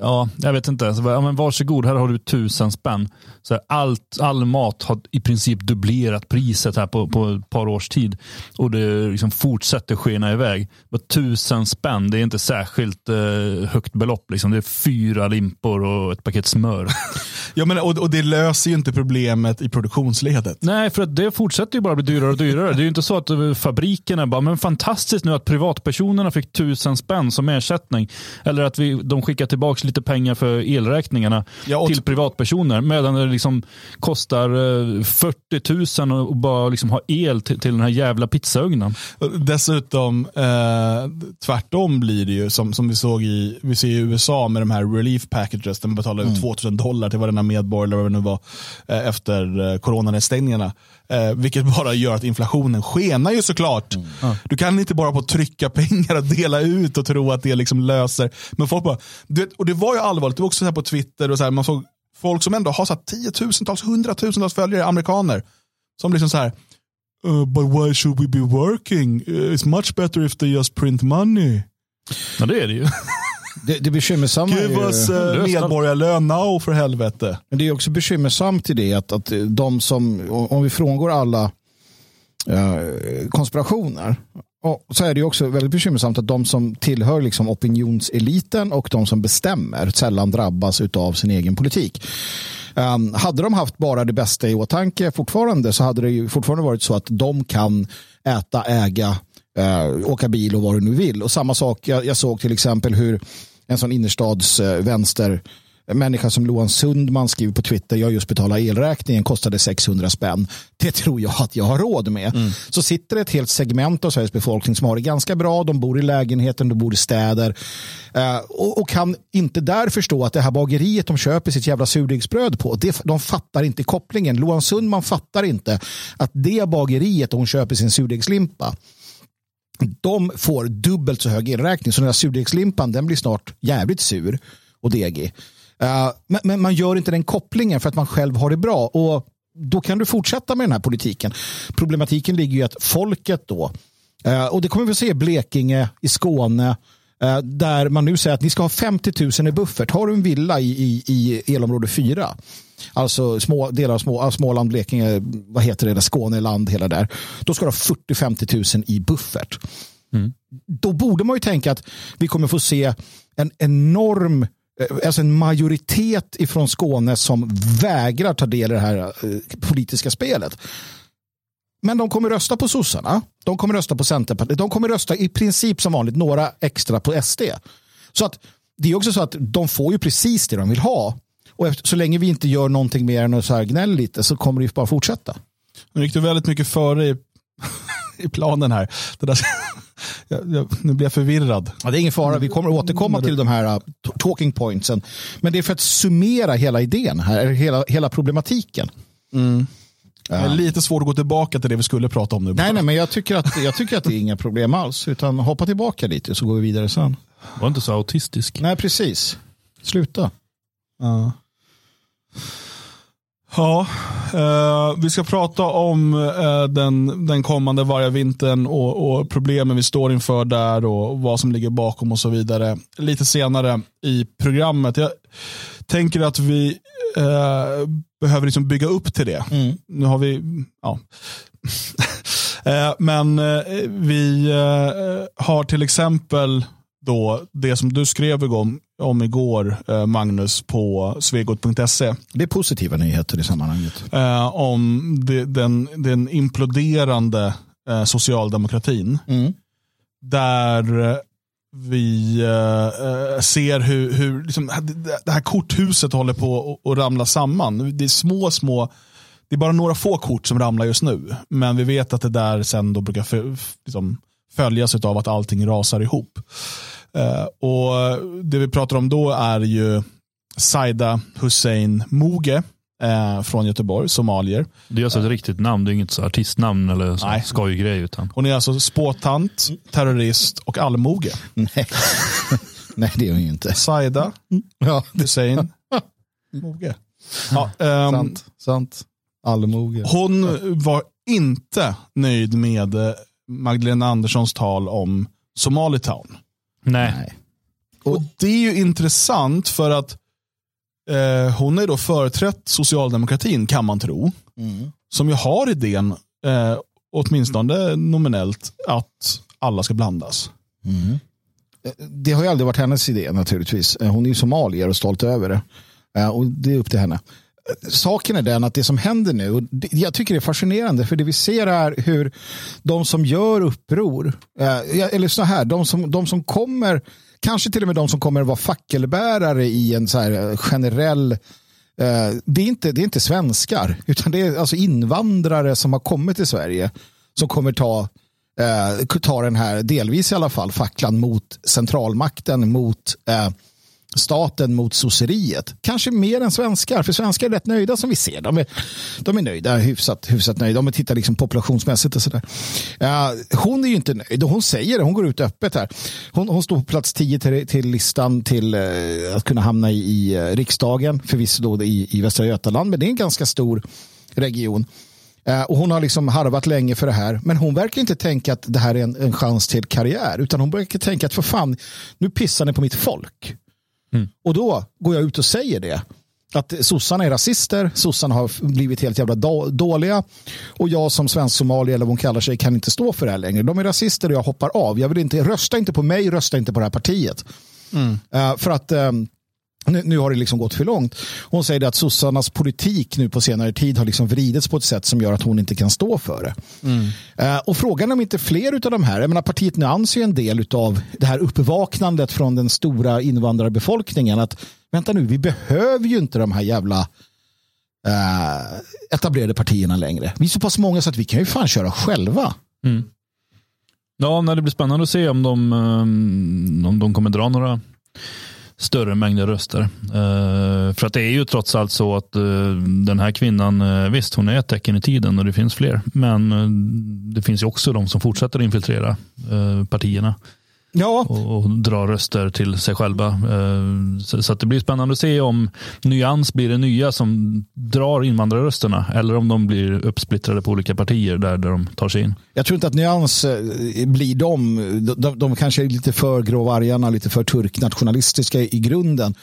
Ja, jag vet inte. Så, ja, men varsågod, här har du tusen spänn. Så här, allt, all mat har i princip dubblerat priset här på, på ett par års tid. Och det liksom fortsätter skena iväg. Men tusen spänn, det är inte särskilt eh, högt belopp. Liksom. Det är fyra limpor och ett paket smör. Ja, men, och, och det löser ju inte problemet i produktionsledet. Nej, för att det fortsätter ju bara bli dyrare och dyrare. Det är ju inte så att eh, fabrikerna bara, men fantastiskt nu att privatpersonerna fick tusen spänn som ersättning. Eller att vi, de skickar tillbaka lite pengar för elräkningarna Ja, och- till privatpersoner. Medan det liksom kostar eh, 40 000 att bara liksom ha el till, till den här jävla pizzaugnen. Dessutom, eh, tvärtom blir det ju som, som vi såg i, vi ser i USA med de här relief packages, där man betalar ut 2000 dollar till varenda medborgare vad det nu var, eh, efter eh, coronanedstängningarna. Eh, vilket bara gör att inflationen skenar ju såklart. Du kan inte bara på trycka pengar och dela ut och tro att det liksom löser. Men folk bara, vet, och det var ju allvarligt, det var också så på Twitter och så här, man såg folk som ändå har så här tiotusentals, hundratusentals följare, amerikaner, som liksom så här, Uh, but why should we be working? Uh, it's much better if they just print money. Ja, det är det ju. Det, det bekymmersamma är ju... uh, allt. medborgarlön now för helvete. Men det är också bekymmersamt i det att, att de som, om vi frångår alla eh, konspirationer, och så är det ju också väldigt bekymmersamt att de som tillhör liksom opinionseliten och de som bestämmer sällan drabbas av sin egen politik. Um, hade de haft bara det bästa i åtanke fortfarande så hade det ju fortfarande varit så att de kan äta, äga, eh, åka bil och vad du nu vill. Och samma sak, jag, jag såg till exempel hur en sån innerstads eh, vänster en människa som Loan Sundman skriver på Twitter, jag har just betalat elräkningen, kostade 600 spänn. Det tror jag att jag har råd med. Så sitter det ett helt segment av Sveriges befolkning som har det ganska bra, de bor i lägenheten, de bor i städer eh, och, och kan inte där förstå att det här bageriet de köper sitt jävla surdegsbröd på, det, de fattar inte kopplingen. Loan Sundman fattar inte att det bageriet hon köper sin surdegslimpa de får dubbelt så hög elräkning. Så den där surdegslimpan den blir snart jävligt sur och degig. Uh, men, men man gör inte den kopplingen för att man själv har det bra. Och då kan du fortsätta med den här politiken. Problematiken ligger ju i att folket då, uh, och det kommer vi att se i Blekinge, i Skåne, uh, där man nu säger att ni ska ha 50 000 i buffert. Har du en villa i, i, i elområde 4, alltså små, delar av små, Småland, Blekinge, vad heter det, där Skåneland, hela där, då ska du ha 40-50 000 i buffert. Då borde man ju tänka att vi kommer få se en enorm eh, Alltså en majoritet ifrån Skåne som vägrar ta del i det här eh, politiska spelet. Men de kommer rösta på sossarna. De kommer rösta på Centerpartiet. De kommer rösta i princip som vanligt några extra på SD. Så att det är också så att de får ju precis det de vill ha. Och efter, så länge vi inte gör någonting mer än att så här gnälla lite så kommer det ju bara fortsätta. Nu gick du väldigt mycket före i, i planen här. Det där, jag, jag, nu blir jag förvirrad. Ja, det är ingen fara, vi kommer återkomma till de här uh, talking pointsen. Men det är för att summera hela idén här, eller hela, hela problematiken. Det är lite svårt att gå tillbaka till det vi skulle prata om nu. Nej, nej, men jag tycker, att, jag tycker att det är inga problem alls. Utan hoppa tillbaka lite så går vi vidare sen. Var inte så autistisk. Nej, precis. Sluta. Ja. Ja, eh, vi ska prata om eh, den, den kommande vargavintern och, och problemen vi står inför där och vad som ligger bakom och så vidare lite senare i programmet. Jag tänker att vi eh, behöver liksom bygga upp till det. Nu har vi, ja. Eh, Men eh, vi eh, har till exempel då det som du skrev om, om igår, eh, Magnus, på svegot.se. Det är positiva nyheter i sammanhanget. Eh, om den, den imploderande eh, socialdemokratin. Där eh, vi ser hur, hur liksom, det- här korthuset håller på att- ramla samman. Det är små, små, det är bara några få kort som ramlar just nu. Men vi vet att det där sen då brukar liksom, följas av att allting rasar ihop. Eh, och Det vi pratar om då är ju Saida Hussein Moge eh, från Göteborg, somalier. Det är alltså ett riktigt namn, det är inget så artistnamn eller så Nej. skojgrej. Utan. Hon är alltså spåtant, terrorist och allmoge. Nej. Nej, det är hon ju inte. Saida Ja, Hussein Moge. Ja, ehm, sant. sant. Allmoge. hon var inte nöjd med eh, Magdalena Anderssons tal om Somalitown. Nej. Nej. Och det är ju intressant för att eh, hon är då företrätt socialdemokratin kan man tro. Som ju har idén, eh, åtminstone nominellt, att alla ska blandas. det har ju aldrig varit hennes idé naturligtvis. Hon är ju somalier och stolt över det. Eh, Och det är upp till henne. Saken är den att det som händer nu, och det- jag tycker det är fascinerande, för det vi ser är hur de som gör uppror, eh, eller så här, de som, de som kommer, kanske till och med de som kommer att vara fackelbärare i en så här eh, generell eh, det, är inte, det är inte svenskar, utan det är alltså invandrare som har kommit till Sverige som kommer ta eh, ta den här, delvis i alla fall, facklan mot centralmakten, mot eh, staten, mot sosseriet. Kanske mer än svenskar, för svenskar är rätt nöjda som vi ser. De är, de är nöjda, hyfsat, hyfsat nöjda. Om man tittar liksom populationsmässigt och sådär. Uh, hon är ju inte nöjd och hon säger det, hon går ut öppet här. Hon, hon står på plats 10 till, till listan till uh, att kunna hamna i, i uh, riksdagen, förvisso då i, i Västra Götaland, men det är en ganska stor region. Och hon har liksom harvat länge för det här. Men hon verkar inte tänka att det här är en, en chans till karriär. Utan hon verkar tänka att för fan, nu pissar ni på mitt folk. Och då går jag ut och säger det. Att sossarna är rasister, sossarna har blivit helt jävla då- dåliga. Och jag som svensk somalier eller vad hon kallar sig kan inte stå för det här längre. De är rasister och jag hoppar av. Jag vill inte, rösta inte på mig, rösta inte på det här partiet. Eh, för att eh, nu, nu har det liksom gått för långt. Hon säger att sossarnas politik nu på senare tid har liksom vridits på ett sätt som gör att hon inte kan stå för det. Eh, och frågan är om inte fler av de här, jag menar partiet Nyans är en del av det här uppvaknandet från den stora invandrarbefolkningen att vänta nu, vi behöver ju inte de här jävla eh, etablerade partierna längre. Vi är så pass många så att vi kan ju fan köra själva. Ja, när det blir spännande att se om de, eh, om de kommer dra några större mängder röster. Eh, För att det är ju trots allt så att eh, den här kvinnan, eh, visst hon är ett tecken i tiden och det finns fler. Men eh, det finns ju också de som fortsätter infiltrera eh, partierna Ja, och, och dra röster till sig själva. Eh, Så, så att det blir spännande att se om Nyans blir det nya som drar invandrarrösterna eller om de blir uppsplittrade på olika partier där, där de tar sig in. Jag tror inte att Nyans eh, blir de. De, de, kanske är lite för gråvargarna, lite för turknationalistiska i, i grunden.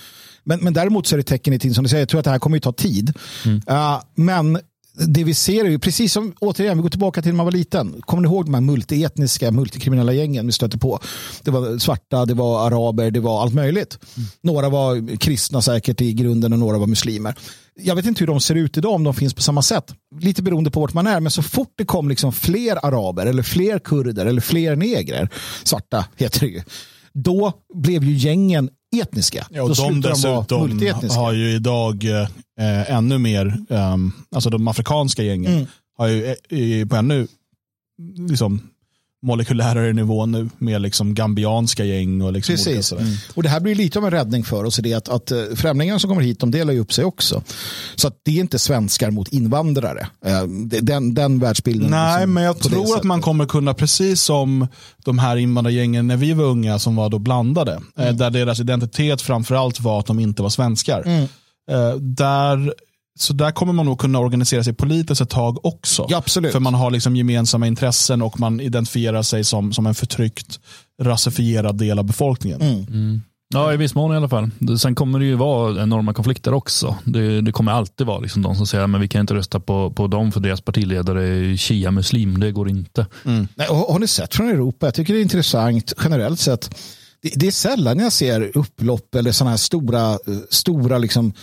Men, men däremot så är det tecken i tiden som du säger. Jag tror att det här kommer ju ta tid. Uh, men det vi ser är ju precis som, återigen, vi går tillbaka till när man var liten. Kommer ni ihåg de här multietniska, multikriminella gängen vi stötte på? Det var svarta, det var araber, det var allt möjligt. Några var kristna säkert i grunden och några var muslimer. Jag vet inte hur de ser ut idag, om de finns på samma sätt. Lite beroende på vart man är, men så fort det kom liksom fler araber eller fler kurder eller fler negrer, svarta heter det ju, då blev ju gängen etniska. Ja, och de dessutom multietniska. har ju idag eh, ännu mer, ehm, alltså de afrikanska gängen Mm. har ju eh, eh, på ännu liksom, molekylärare nivå nu med liksom gambianska gäng och liksom Precis. sådär. Och det här blir lite av en räddning för oss i det att, att eh, främlingar som kommer hit, de delar ju upp sig också. Så det är inte svenskar mot invandrare. Eh, Den, den världsbilden. Nej, liksom men jag tror att man kommer kunna, precis som de här invandrargängen när vi var unga som var då blandade, eh, Mm. där deras identitet framförallt var att de inte var svenskar. Mm. Där, så där kommer man nog kunna organisera sig politiskt ett tag också. Ja, absolut. För man har liksom gemensamma intressen och man identifierar sig som, som en förtryckt, rasifierad del av befolkningen. Mm. Ja, i viss mån i alla fall. Sen kommer det ju vara enorma konflikter också. Det, det kommer alltid vara liksom de som säger att vi kan inte rösta på, på dem för deras partiledare är shia-muslim. Det går inte. Nej, och har ni sett från Europa? Jag tycker det är intressant generellt sett. Det, det är sällan jag ser upplopp eller sådana här stora, eh, stora liksom,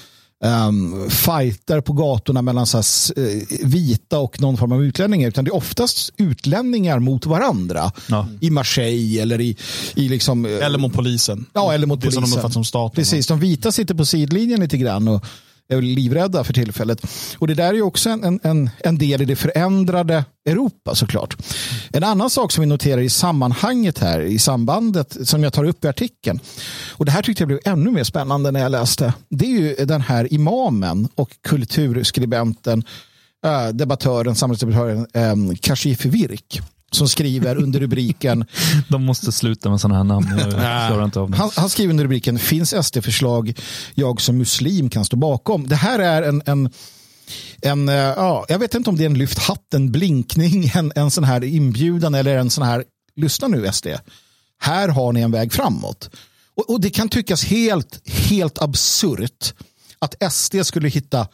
um, fighter på gatorna mellan så här, eh, vita och någon form av utlänningar. Utan det är oftast utlänningar mot varandra. Ja. I Marseille eller i, i liksom, eh, Eller mot polisen. Ja, eller mot det som de polisen. uppfattar som staten. Precis, de vita sitter på sidlinjen lite grann och är livrädda för tillfället. Och det där är ju också en, en- en, del i det förändrade Europa såklart. En annan sak som vi noterar i sammanhanget här, i sambandet som jag tar upp i artikeln. Och det här tyckte jag blev ännu mer spännande när jag läste. Det är ju den här imamen och kulturskribenten, äh, debattören, samhällsdebattören äh, Kashif Virk som skriver under rubriken De måste sluta med sådana här namn. Han, han skriver under rubriken Finns SD-förslag jag som muslim kan stå bakom? Det här är en, en, en eh, ja, jag vet inte om det är en lyft hatten, blinkning, en, en sån här inbjudan eller en sån här, lyssna nu SD, här har ni en väg framåt. Och, och det kan tyckas helt, helt absurt att SD skulle hitta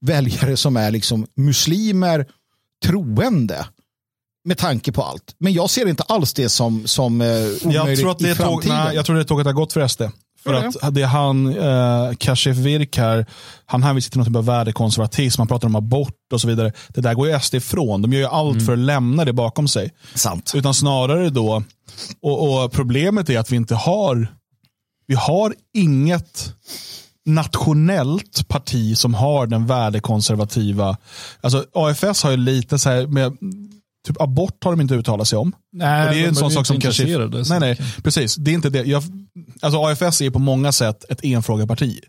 väljare som är liksom muslimer troende med tanke på allt. Men jag ser inte alls det som, som eh, jag tror att det i är tåg, framtiden. nej, jag tror det tåget har gått för SD. För att det han, eh, Kashif Virk här, han hänvisar till något typ av värdekonservatism, han pratar om abort och så vidare. Det där går ju SD ifrån. De gör ju allt Mm. för att lämna det bakom sig. Sant. Utan snarare då, och, och problemet är att vi inte har, vi har inget nationellt parti som har den värdekonservativa, alltså AFS har ju lite så här med, typ abort har de inte uttalat sig om. Nej, Och det är en sån sak som kanske... så Nej, nej, mycket. precis. Det är inte det. Jag, alltså AFS är på många sätt ett enfrågeparti.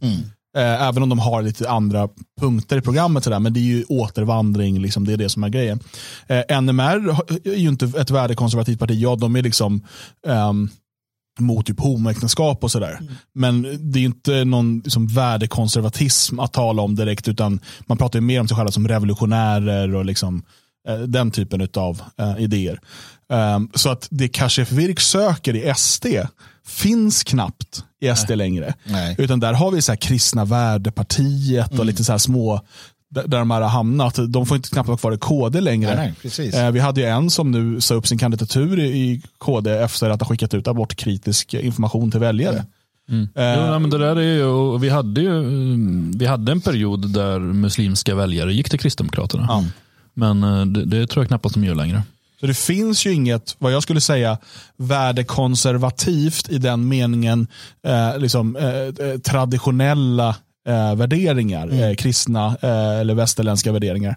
Eh, även om de har lite andra punkter i programmet. Sådär, men det är ju återvandring, liksom, det är det som är grejen. Eh, NMR är ju inte ett värdekonservativt parti. Ja, de är liksom ehm, mot typ homoäktenskap och sådär. Men det är inte någon liksom, värdekonservatism att tala om direkt, utan man pratar ju mer om sig själva som revolutionärer och liksom, eh, den typen av eh, idéer. Ehm, så att det Kashif Virk söker i SD finns knappt i SD längre. Nej. Utan där har vi så här kristna värdepartiet och lite så här små, där, de här har hamnat. De får inte knappt vara kvar i KD längre. Nej, nej, precis. Eh, vi hade ju en som nu sa upp sin kandidatur i, KD efter att ha skickat ut abortkritisk information till väljare. Eh, Jo, nej, men det där är ju, och vi hade ju mm, vi hade en period där muslimska väljare gick till Kristdemokraterna. Ja. Men eh, det, det tror jag knappast de gör längre. Så det finns ju inget, vad jag skulle säga, värdekonservativt i den meningen, eh, liksom, eh, eh, traditionella eh, värderingar, eh, kristna eller västerländska värderingar.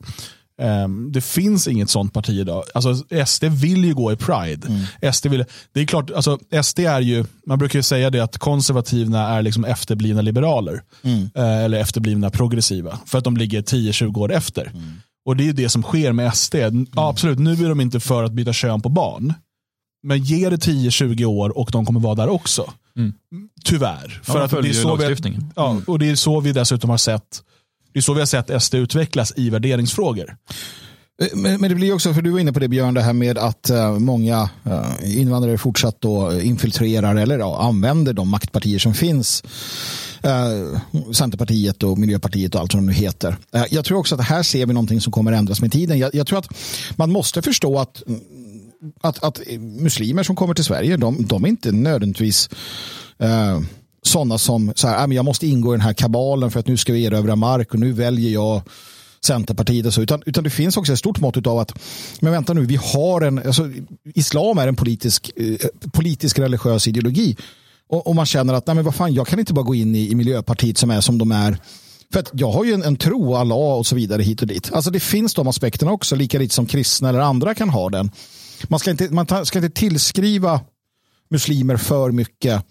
Eh, det finns inget sånt parti idag. Alltså, SD vill ju gå i Pride. SD vill, det är klart, alltså, SD är ju, man brukar ju säga det att konservativa är liksom efterblivna liberaler. Eh, eller efterblivna progressiva. För att de ligger 10-20 år efter. Och det är ju det som sker med SD. Ja, absolut, nu är de inte för att byta kön på barn. Men ge det 10-20 år och de kommer vara där också. Tyvärr. Ja, de följer ju så vi, ja, och det är så vi dessutom har sett det är så vi har sett SD utvecklas i värderingsfrågor. Eh, Men, men det blir också, för du var inne på det Björn, det här med att eh, många eh, invandrare fortsatt då infiltrerar eller ja, använder de maktpartier som finns. Eh, Centerpartiet och Miljöpartiet och allt vad de nu heter. Eh, jag tror också att här ser vi någonting som kommer ändras med tiden. Jag, jag tror att man måste förstå att mm, att, att muslimer som kommer till Sverige, de, de är inte nödvändigtvis eh, sådana som så här, ah, jag måste ingå i den här kabalen för att nu ska vi erövra mark och nu väljer jag Centerpartiet och så, utan, utan det finns också ett stort mått av att, men vänta nu, vi har en, alltså, islam är en politisk, eh, politisk religiös ideologi. Och, och man känner att, nej men vad fan, jag kan inte bara gå in i, i Miljöpartiet som är som de är. För att jag har ju en, en tro, Allah och så vidare hit och dit. Alltså det finns de aspekterna också, lika lite som kristna eller andra kan ha den. Man ska inte, man ta- ska inte tillskriva muslimer för mycket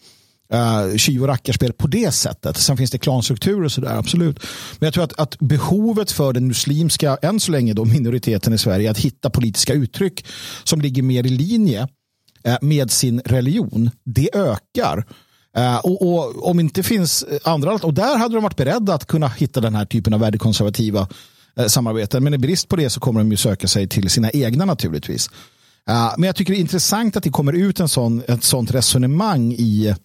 uh, tjuv och rackarspel på det sättet. Sen finns det klanstrukturer och sådär, absolut. Men jag tror att, att behovet för den muslimska, än så länge då minoriteten i Sverige, att hitta politiska uttryck som ligger mer i linje Eh, med sin religion, det ökar. Eh, och, och om inte finns andra, och där hade de varit beredda att kunna hitta den här typen av värdekonservativa eh, samarbeten. Men i brist på det så kommer de ju söka sig till sina egna naturligtvis. Men jag tycker det är intressant att det kommer ut en sån, ett sånt resonemang i,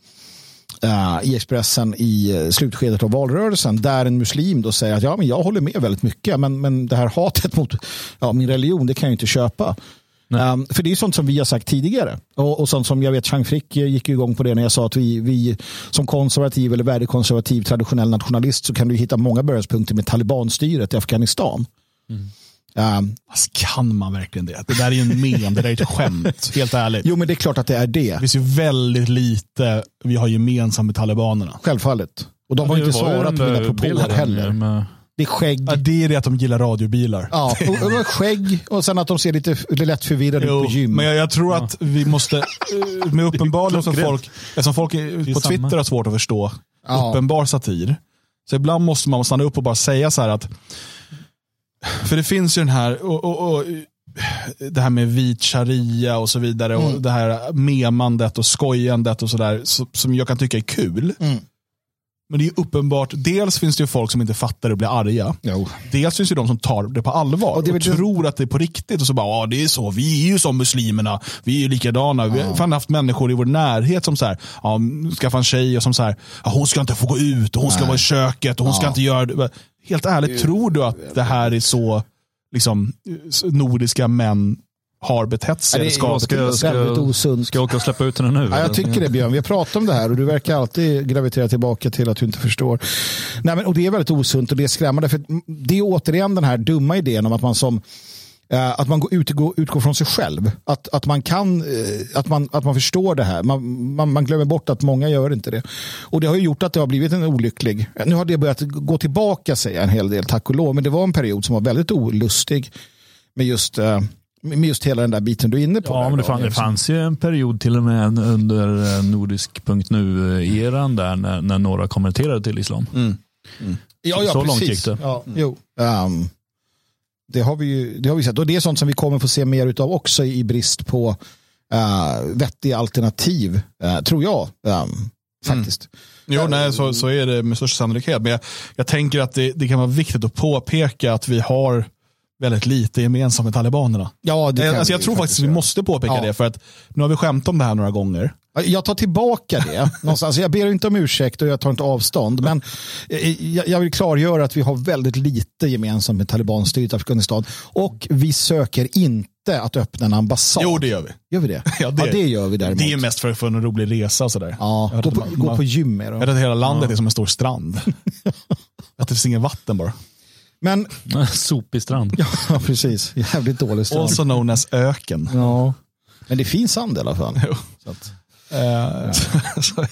i Expressen i slutskedet av valrörelsen där en muslim då säger att ja, men jag håller med väldigt mycket men, men det här hatet mot ja, min religion det kan jag inte köpa. Um, för det är sånt som vi har sagt tidigare. Och, och sånt som jag vet Chang Frick eh, gick igång på det när jag sa att vi, vi som konservativ eller värdekonservativ traditionell nationalist så kan du hitta många beröringspunkter med talibanstyret i Afghanistan. Um, Alltså, kan man verkligen det? Det där är ju en mem, det där är ett skämt. Helt ärligt. jo men det är klart att det är det. Det finns ju väldigt lite vi har gemensamt med talibanerna. Självfallet. Och de har Det inte svarat på mina propåer heller. Med, Det är skägg. Ja, det är det att de gillar radiobilar. Ja, och, och skägg och sen att de ser lite lite lätt förvirrade ut på gym. men jag, jag tror att vi måste, eh, med uppenbarligen som folk, eftersom folk på samma. Twitter har svårt att förstå Ja. uppenbar satir. Så ibland måste man stanna upp och bara säga så här att, för det finns ju den här, och, och, och, det här med vit sharia och så vidare och det här memandet och skojandet och sådär som jag kan tycka är kul. Mm. Men det är uppenbart, dels finns det folk som inte fattar det och blir arga. Jo. Dels finns det de som tar det på allvar Och och, det väl det- tror att det är på riktigt. Och så bara, ja det är så, vi är ju som muslimerna, vi är ju likadana. Vi har fan haft människor i vår närhet som så här, ja, skaffa en tjej och som så här, ja, hon ska inte få gå ut och hon ska Nej. vara i köket och hon ska Ja. inte göra det. Helt ärligt, tror du att det här är så liksom, nordiska män har betett sig? Ja, det ska ska- sig? ska- Väldigt osunt. Ska jag åka och släppa ut henne nu? Ja, jag tycker det Björn. Vi har pratat om det här och du verkar alltid gravitera tillbaka till att du inte förstår. Nej, men, och det är väldigt osunt och det är skrämmande. För det är återigen den här dumma idén om att man som eh, att man går ut, går, utgår från sig själv. Att, att, man kan, eh, att, man, att man förstår det här. Man, man, man glömmer bort att många gör inte det. Och det har ju gjort att det har blivit en olycklig. Nu har det börjat gå tillbaka jag en hel del, tack och lov. Men det var en period som var väldigt olustig med just, eh, med just hela den där biten du är inne på. Ja, men det, fann, det fanns ju en period till och med under eh, nordisk.nu-eran där när, när några konverterade till islam. Ja, ja, Så långt precis. gick det. Ja, jo. Ehm, det, har vi ju, det har vi sett. Och det är sånt som vi kommer få se mer av också i brist på uh, vettiga alternativ, eh, tror jag. ehm, faktiskt. Jo, nej, så, så är det med största sannolikhet. Men jag, jag tänker att det, det kan vara viktigt att påpeka att vi har väldigt lite gemensamt med talibanerna. Ja, det Jag, kan alltså, jag tror faktiskt att vi måste påpeka Ja. det. För att nu har vi skämt om det här några gånger. Jag tar tillbaka det. Någonstans. Jag ber inte om ursäkt och jag tar inte avstånd. Men eh, jag vill klargöra att vi har väldigt lite gemensamt med talibanstyret Afghanistan. Och vi söker inte att öppna en ambassad. Jo, det gör vi. Gör vi det? Ja, det- ja, det gör vi däremot. Det är mest för att få en rolig resa. och Sådär. Ja, gå på, man- gå på gym med dem. att hela landet är som en stor strand. att det finns inget vatten bara. Men, Sopig strand. ja precis, jävligt dålig strand. Also known as öken. Ja. Men det finns sand i alla fall. Så att, Eh, så det.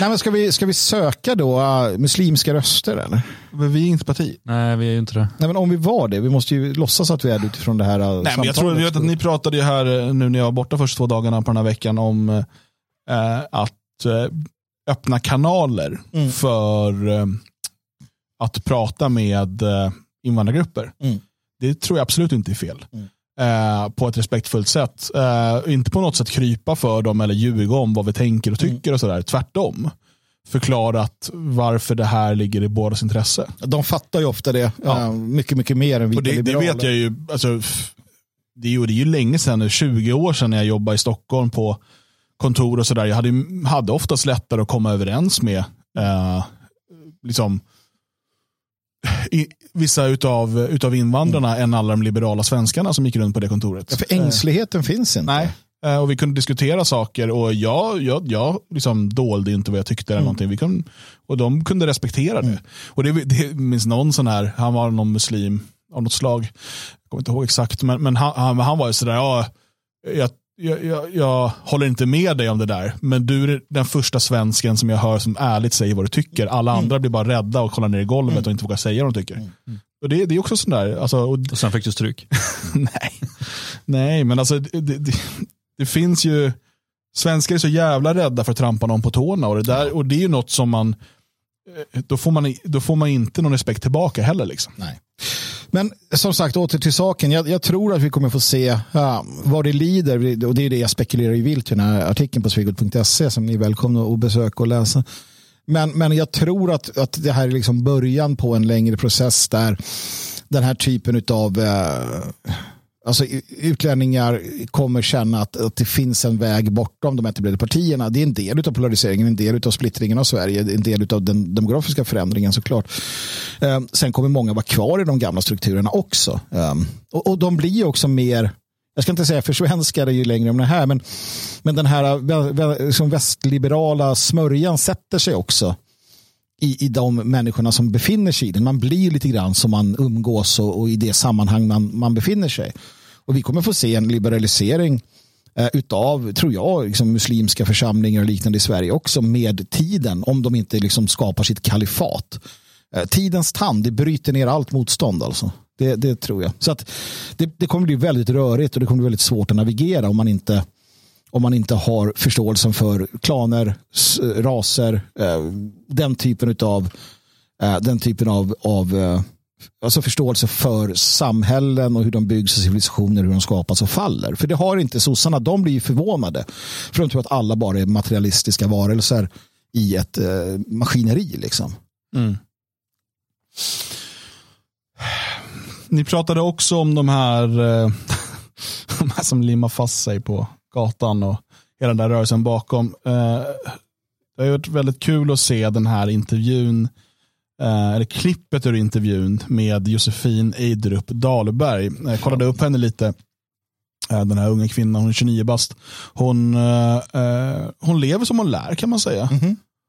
nej, men ska, vi, ska vi söka då uh, muslimska röster? Eller? Men vi är inte parti. Nej, vi är ju inte det. Nej, men om vi var det, vi måste ju låtsas att vi är det utifrån det här uh, Nej, men jag tror jag vet att ni pratade ju här eh, nu när jag var borta första två dagarna på den här veckan om eh, att eh, öppna kanaler Mm. för eh, att prata med eh, invandrargrupper. Mm. Det tror jag absolut inte är fel. Mm. Eh, på ett respektfullt sätt. Eh, inte på något sätt krypa för dem eller ljuga om vad vi tänker och Mm. tycker och sådär. Tvärtom. Förklarat varför det här ligger i bådas intresse. De fattar ju ofta det Ja. uh, mycket, mycket mer än vi Och det, det vet jag ju, alltså, det, är ju, det är ju länge sedan, nu, 20 år sedan när jag jobbade i Stockholm på kontor och sådär. Jag hade, hade oftast lättare att komma överens med eh, liksom, i, vissa utav, utav invandrarna än alla de liberala svenskarna som gick runt på det kontoret. Ja, för ängsligheten finns inte. Nej. Eh, Och vi kunde diskutera saker och jag, jag, jag liksom dolde inte vad jag tyckte. Eller någonting. Vi kunde, och de kunde respektera det. Och det, det minns någon sån här, han var någon muslim av något slag. Jag kommer inte ihåg exakt, men, men han, han, han var ju sådär, ja, jag, jag, jag, jag håller inte med dig om det där, men du är den första svensken som jag hör som ärligt säger vad du tycker. Alla andra blir bara rädda och kollar ner i golvet och inte vågar säga vad de tycker. Och det, det är också sån där, alltså, och, Och sen fick du stryk. Nej, nej men alltså det, det, det finns ju, svenskar är så jävla rädda för att trampa någon på tårna och det, där, och det är ju något som man, eh, då får man, då får man inte någon respekt tillbaka heller. Liksom. Nej. Men som sagt, åter till saken. Jag, jag tror att vi kommer få se ja, vad det lider. Och det är det jag spekulerar i vilt i den här artikeln på svegot.se som ni är välkomna att besöka och läsa. Men, men jag tror att, att det här är liksom början på en längre process där den här typen av eh, alltså, utlänningar kommer känna att, att det finns en väg bortom de etablerade partierna. Det är en del av polariseringen, en del av splittringen av Sverige, en del av den demografiska förändringen såklart. Eh, sen kommer många vara kvar i de gamla strukturerna också. Eh, och, och de blir ju också mer, jag ska inte säga försvenskade ju längre om det här, men, men den här som västliberala smörjan sätter sig också i, i de människorna som befinner sig i den. Man blir lite grann som man umgås och, och i det sammanhang man, man befinner sig. Och vi kommer få se en liberalisering eh, utav, tror jag, liksom muslimska församlingar och liknande i Sverige också med tiden om de inte liksom skapar sitt kalifat. Eh, tidens tand, det bryter ner allt motstånd alltså. Det, det tror jag. Så att det, det kommer bli väldigt rörigt och det kommer bli väldigt svårt att navigera om man inte om man inte har förståelsen för klaner, raser, eh, den typen av eh, den typen av, av eh, alltså förståelse för samhällen och hur de byggs och civilisationer, hur de skapas och faller. För det har inte sossarna, de blir ju förvånade. För de tror att alla bara är materialistiska varelser i ett eh, maskineri. Liksom. Mm. Ni pratade också om de här, eh, de här som limmar fast sig på gatan och hela den där rörelsen bakom. Eh, Det har varit väldigt kul att se den här intervjun, eh, eller klippet ur intervjun med Josefin Eidrup Dahlberg. Jag kollade upp henne lite. Eh, Den här unga kvinnan, hon är 29 bast. Hon, eh, eh, hon lever som hon lär kan man säga.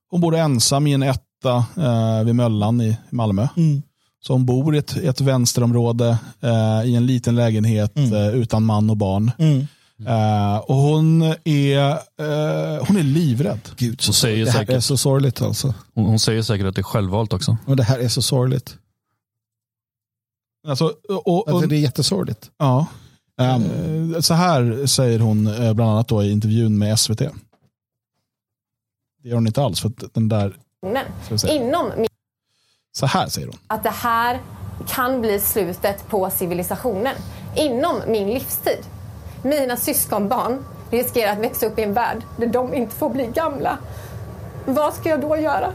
Hon bor ensam i en etta eh, vid Möllan i Malmö. Så hon bor i ett, ett vänsterområde eh, i en liten lägenhet eh, utan man och barn. Eh, och hon är, eh, hon är livrädd. Gud, Hon säger, det här är säkert, så sorgligt alltså. hon, hon säger säkert att det är självvalt också. Och det här är så sorgligt. Alltså, och, och, Alltså, det är jättesorgligt. ja. Um, Eh, Så här säger hon bland annat då i intervjun med SVT. Det gör hon inte alls för att den där, inom min så här säger hon. att det här kan bli slutet på civilisationen inom min livstid. Mina syskonbarn riskerar att växa upp i en värld där de inte får bli gamla. Vad ska jag då göra?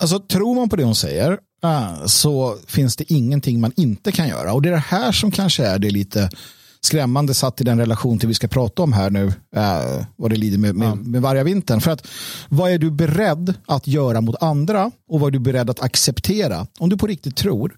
Alltså tror man på det hon säger ah, så finns det ingenting man inte kan göra. Och det är det här som kanske är det lite skrämmande satt i den relation till vi ska prata om här nu, eh, vad det lider med, med, med vargavintern. För att vad är du beredd att göra mot andra och vad är du beredd att acceptera? Om du på riktigt tror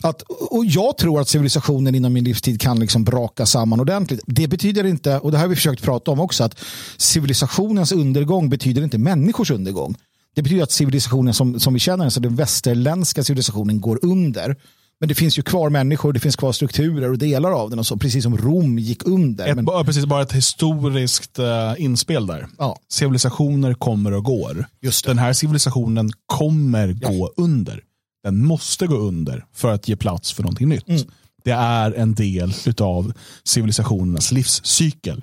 att, och jag tror att civilisationen inom min livstid kan liksom braka samman ordentligt. Det betyder inte, och det här har vi försökt prata om också, att civilisationens undergång betyder inte människors undergång. Det betyder att civilisationen som, som vi känner den, så den västerländska civilisationen går under. Men det finns ju kvar människor, det finns kvar strukturer och delar av den. Och så, precis som Rom gick under. Ett, men, bara, precis, bara ett historiskt eh, inspel där. Ja. Civilisationer kommer och går. Just det. Den här civilisationen kommer gå under. Den måste gå under för att ge plats för någonting nytt. Mm. Det är en del av civilisationernas livscykel.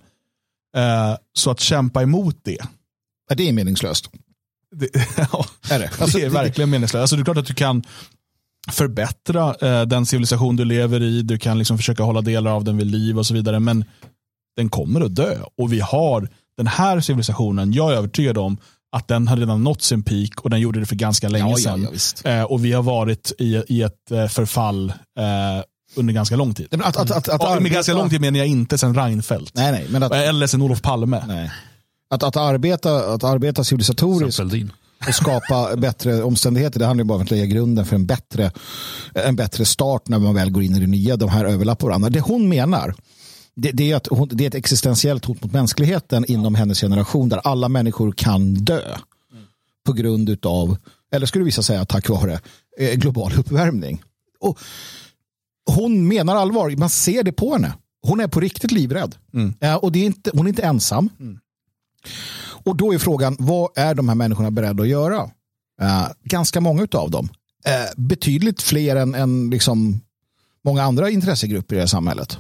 Eh, så att kämpa emot det, ja, det är meningslöst. det, ja, Är det? det Alltså, är det- verkligen meningslöst. Alltså, det är klart att du kan förbättra eh, den civilisation du lever i. Du kan liksom försöka hålla delar av den vid liv och så vidare. Men den kommer att dö. Och vi har den här civilisationen, jag är övertygad om att den har redan nått sin peak och den gjorde det för ganska länge Ja, ja, sedan. ja, visst. eh, och vi har varit i, i ett eh, förfall eh, under ganska lång tid. Men Att, att, att, att Och med arbeta- ganska lång tid menar jag inte sedan Reinfeldt. Nej, nej, men att, Eller sedan Olof Palme. nej. Att, att, arbeta, att arbeta civilisatoriskt Fälldin. Och skapa bättre omständigheter. Det handlar ju bara om att lägga grunden för en bättre, en bättre start när man väl går in i det nya. De här överlappar varandra. Det hon menar det, det, är att hon, det är ett existentiellt hot mot mänskligheten inom hennes generation där alla människor kan dö på grund av, eller skulle vissa säga tack vare, eh, global uppvärmning. Och hon menar allvar, man ser det på henne. Hon är på riktigt livrädd. Ja, och det är inte, hon är inte ensam. Och då är frågan, vad är de här människorna beredda att göra? Eh, ganska många av dem. Eh, betydligt fler än, än liksom många andra intressegrupper i det här samhället.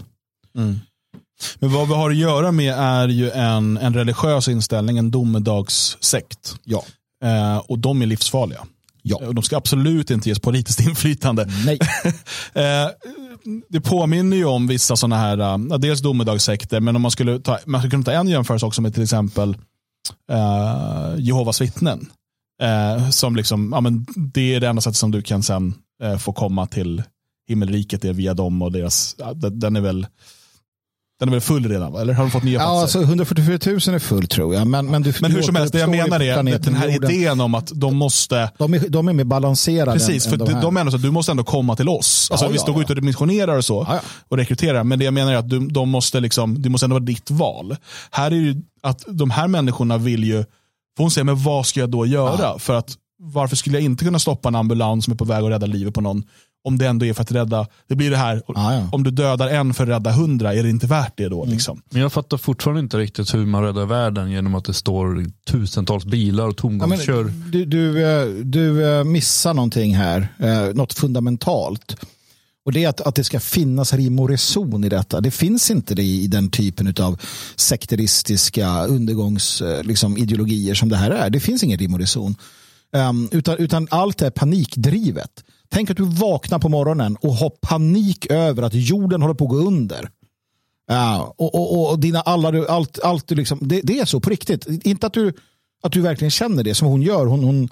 Men vad vi har att göra med är ju en, en religiös inställning, en domedagssekt. Ja. Eh, och de är livsfarliga. Ja. Och de ska absolut inte ges politiskt inflytande. Nej. Eh, det påminner ju om vissa sådana här, uh, dels domedagssekter, men om man skulle, ta, man skulle kunna ta en jämförelse också med till exempel eh, Jehovas vittnen. Eh, som liksom, ja, men det är det enda sättet som du kan sen eh, få komma till himmelriket är via dem och deras, ja, den den är väl den är väl full redan, eller har de fått nya Ja, platser? alltså 144 000 är full tror jag. Men, men, du, men hur som helst, det jag menar är planeten den här jorden. idén om att de måste De är, de är mer balanserade Precis, än, för än de, de menar så att du måste ändå komma till oss. Alltså, Ja, visst, ja, de går ut och missionerar och så Ja, ja. och rekryterar. Men det jag menar är att du, de måste liksom, det måste ändå vara ditt val. Här är ju att de här människorna vill ju, för hon säger, men vad ska jag då göra? För att varför skulle jag inte kunna stoppa en ambulans som är på väg att rädda livet på någon? Om det ändå är för att rädda, det blir det här, Ja, ja. om du dödar en för att rädda hundra, är det inte värt det då? Liksom? Men jag fattar fortfarande inte riktigt hur man räddar världen genom att det står tusentals bilar och Ja, tomgångskör. du, du, eh, du eh, missar någonting här, eh, något fundamentalt. Och det är att, att det ska finnas rim och reson i detta. Det finns inte det i den typen av sekteristiska undergångsideologier liksom, ideologier som det här är. Det finns ingen rim och reson. Um, utan, utan allt är panikdrivet. Tänk att du vaknar på morgonen och har panik över att jorden håller på att gå under. Ja, och, och, och dina alla, allt, allt du liksom, det, det är så på riktigt. Inte att du Att du verkligen känner det som hon gör. Hon, hon,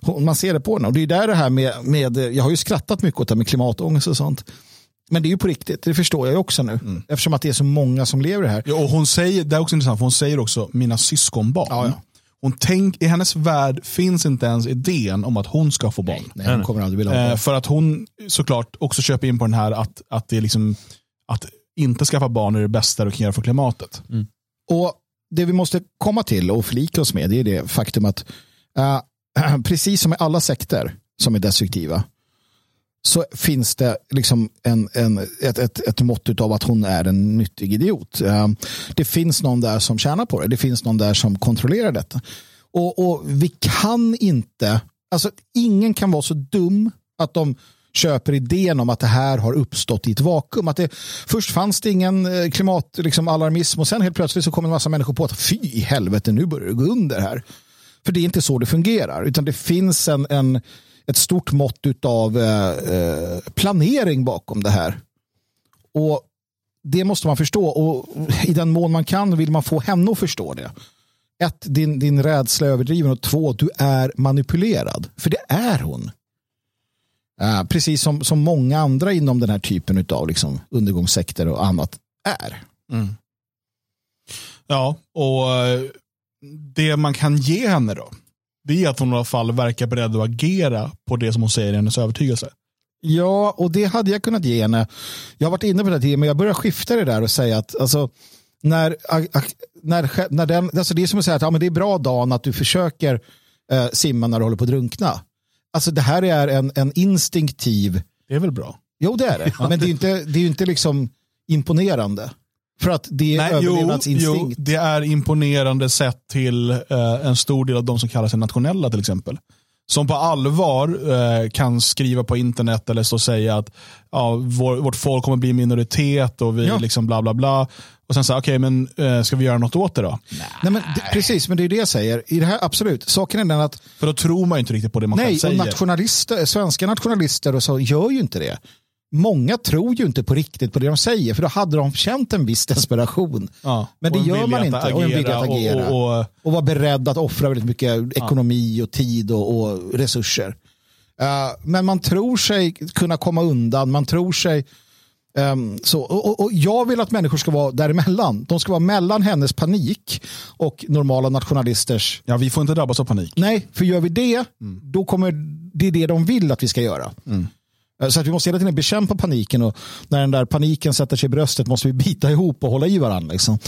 hon man ser det på henne. Och det är där det här med, med, jag har ju skrattat mycket åt det här med klimatångest och sånt. Men det är ju på riktigt, det förstår jag också nu. Mm. Eftersom att det är så många som lever här. Ja, och hon säger, det är också intressant, för hon säger också mina syskonbarn. Ja, ja. Hon tänk, I hennes värld finns inte ens idén om att hon ska få barn. Nej, nej hon kommer aldrig vilja ha barn. Eh, för att hon såklart också köper in på den här att, att, det är liksom, att inte skaffa barn är det bästa du kan göra för klimatet. Mm. Och Det vi måste komma till och förlika oss med det är det faktum att uh, precis som i alla sekter som är destruktiva så finns det liksom en, en, ett, ett, ett mått av att hon är en nyttig idiot. Ehm, det finns någon där som tjänar på det. Det finns någon där som kontrollerar detta. Och, och vi kan inte, alltså ingen kan vara så dum att de köper idén om att det här har uppstått i ett vakuum. Att det, först fanns det ingen eh, klimatalarmism liksom alarmism och sen helt plötsligt så kommer en massa människor på att fy i helvete, nu börjar det gå under här. För det är inte så det fungerar, utan det finns en, en ett stort mått av eh, eh, planering bakom det här. Och det måste man förstå och i den mån man kan vill man få henne att förstå det. Ett, din, din rädsla är överdriven och två, du är manipulerad. För det är hon. Eh, precis som, som många andra inom den här typen av liksom, undergångssekter och annat är. Mm. Ja, och eh, det man kan ge henne då, det är att hon i alla fall verkar beredd att agera på det som hon säger i hennes övertygelse. Ja, och det hade jag kunnat ge henne. Jag har varit inne på det tidigare, men jag börjar skifta det där och säga att alltså, när, när, när den, alltså det är som att säga att ja, men det är bra Dan att du försöker eh, simma när du håller på att drunkna. Alltså det här är en, en instinktiv... Det är väl bra? Jo, det är det. Men det är inte, det är inte liksom imponerande. För att det är Nej, överlevnadsinstinkt. Jo, jo, det är imponerande sett till eh, en stor del av de som kallar sig nationella till exempel. Som på allvar eh, kan skriva på internet eller så säga att ja, vår, vårt folk kommer bli minoritet och vi ja. liksom bla bla bla. Och sen säga, okej, okay, men eh, ska vi göra något åt det då? Nej. Nej men det, precis, men det är det jag säger. I det här, absolut. Saken är den att... För då tror man inte riktigt på det man nej, själv säger. Nej, nationalister, svenska nationalister och så gör ju inte det. Många tror ju inte på riktigt på det de säger, för då hade de känt en viss desperation. Ja, men det gör man inte. Och en vilja att agera. Och, och, och, och vara beredd att offra väldigt mycket ekonomi och tid och, och resurser. Uh, men man tror sig kunna komma undan, man tror sig Um, så, och, och, jag vill att människor ska vara däremellan. De ska vara mellan hennes panik och normala nationalisters. Ja, vi får inte drabbas av panik. Nej, för gör vi det, mm. då kommer det är det de vill att vi ska göra. Mm. Eh, så att vi måste hela tiden bekämpa paniken och när den där paniken sätter sig i bröstet måste vi bita ihop och hålla i varandra. Liksom.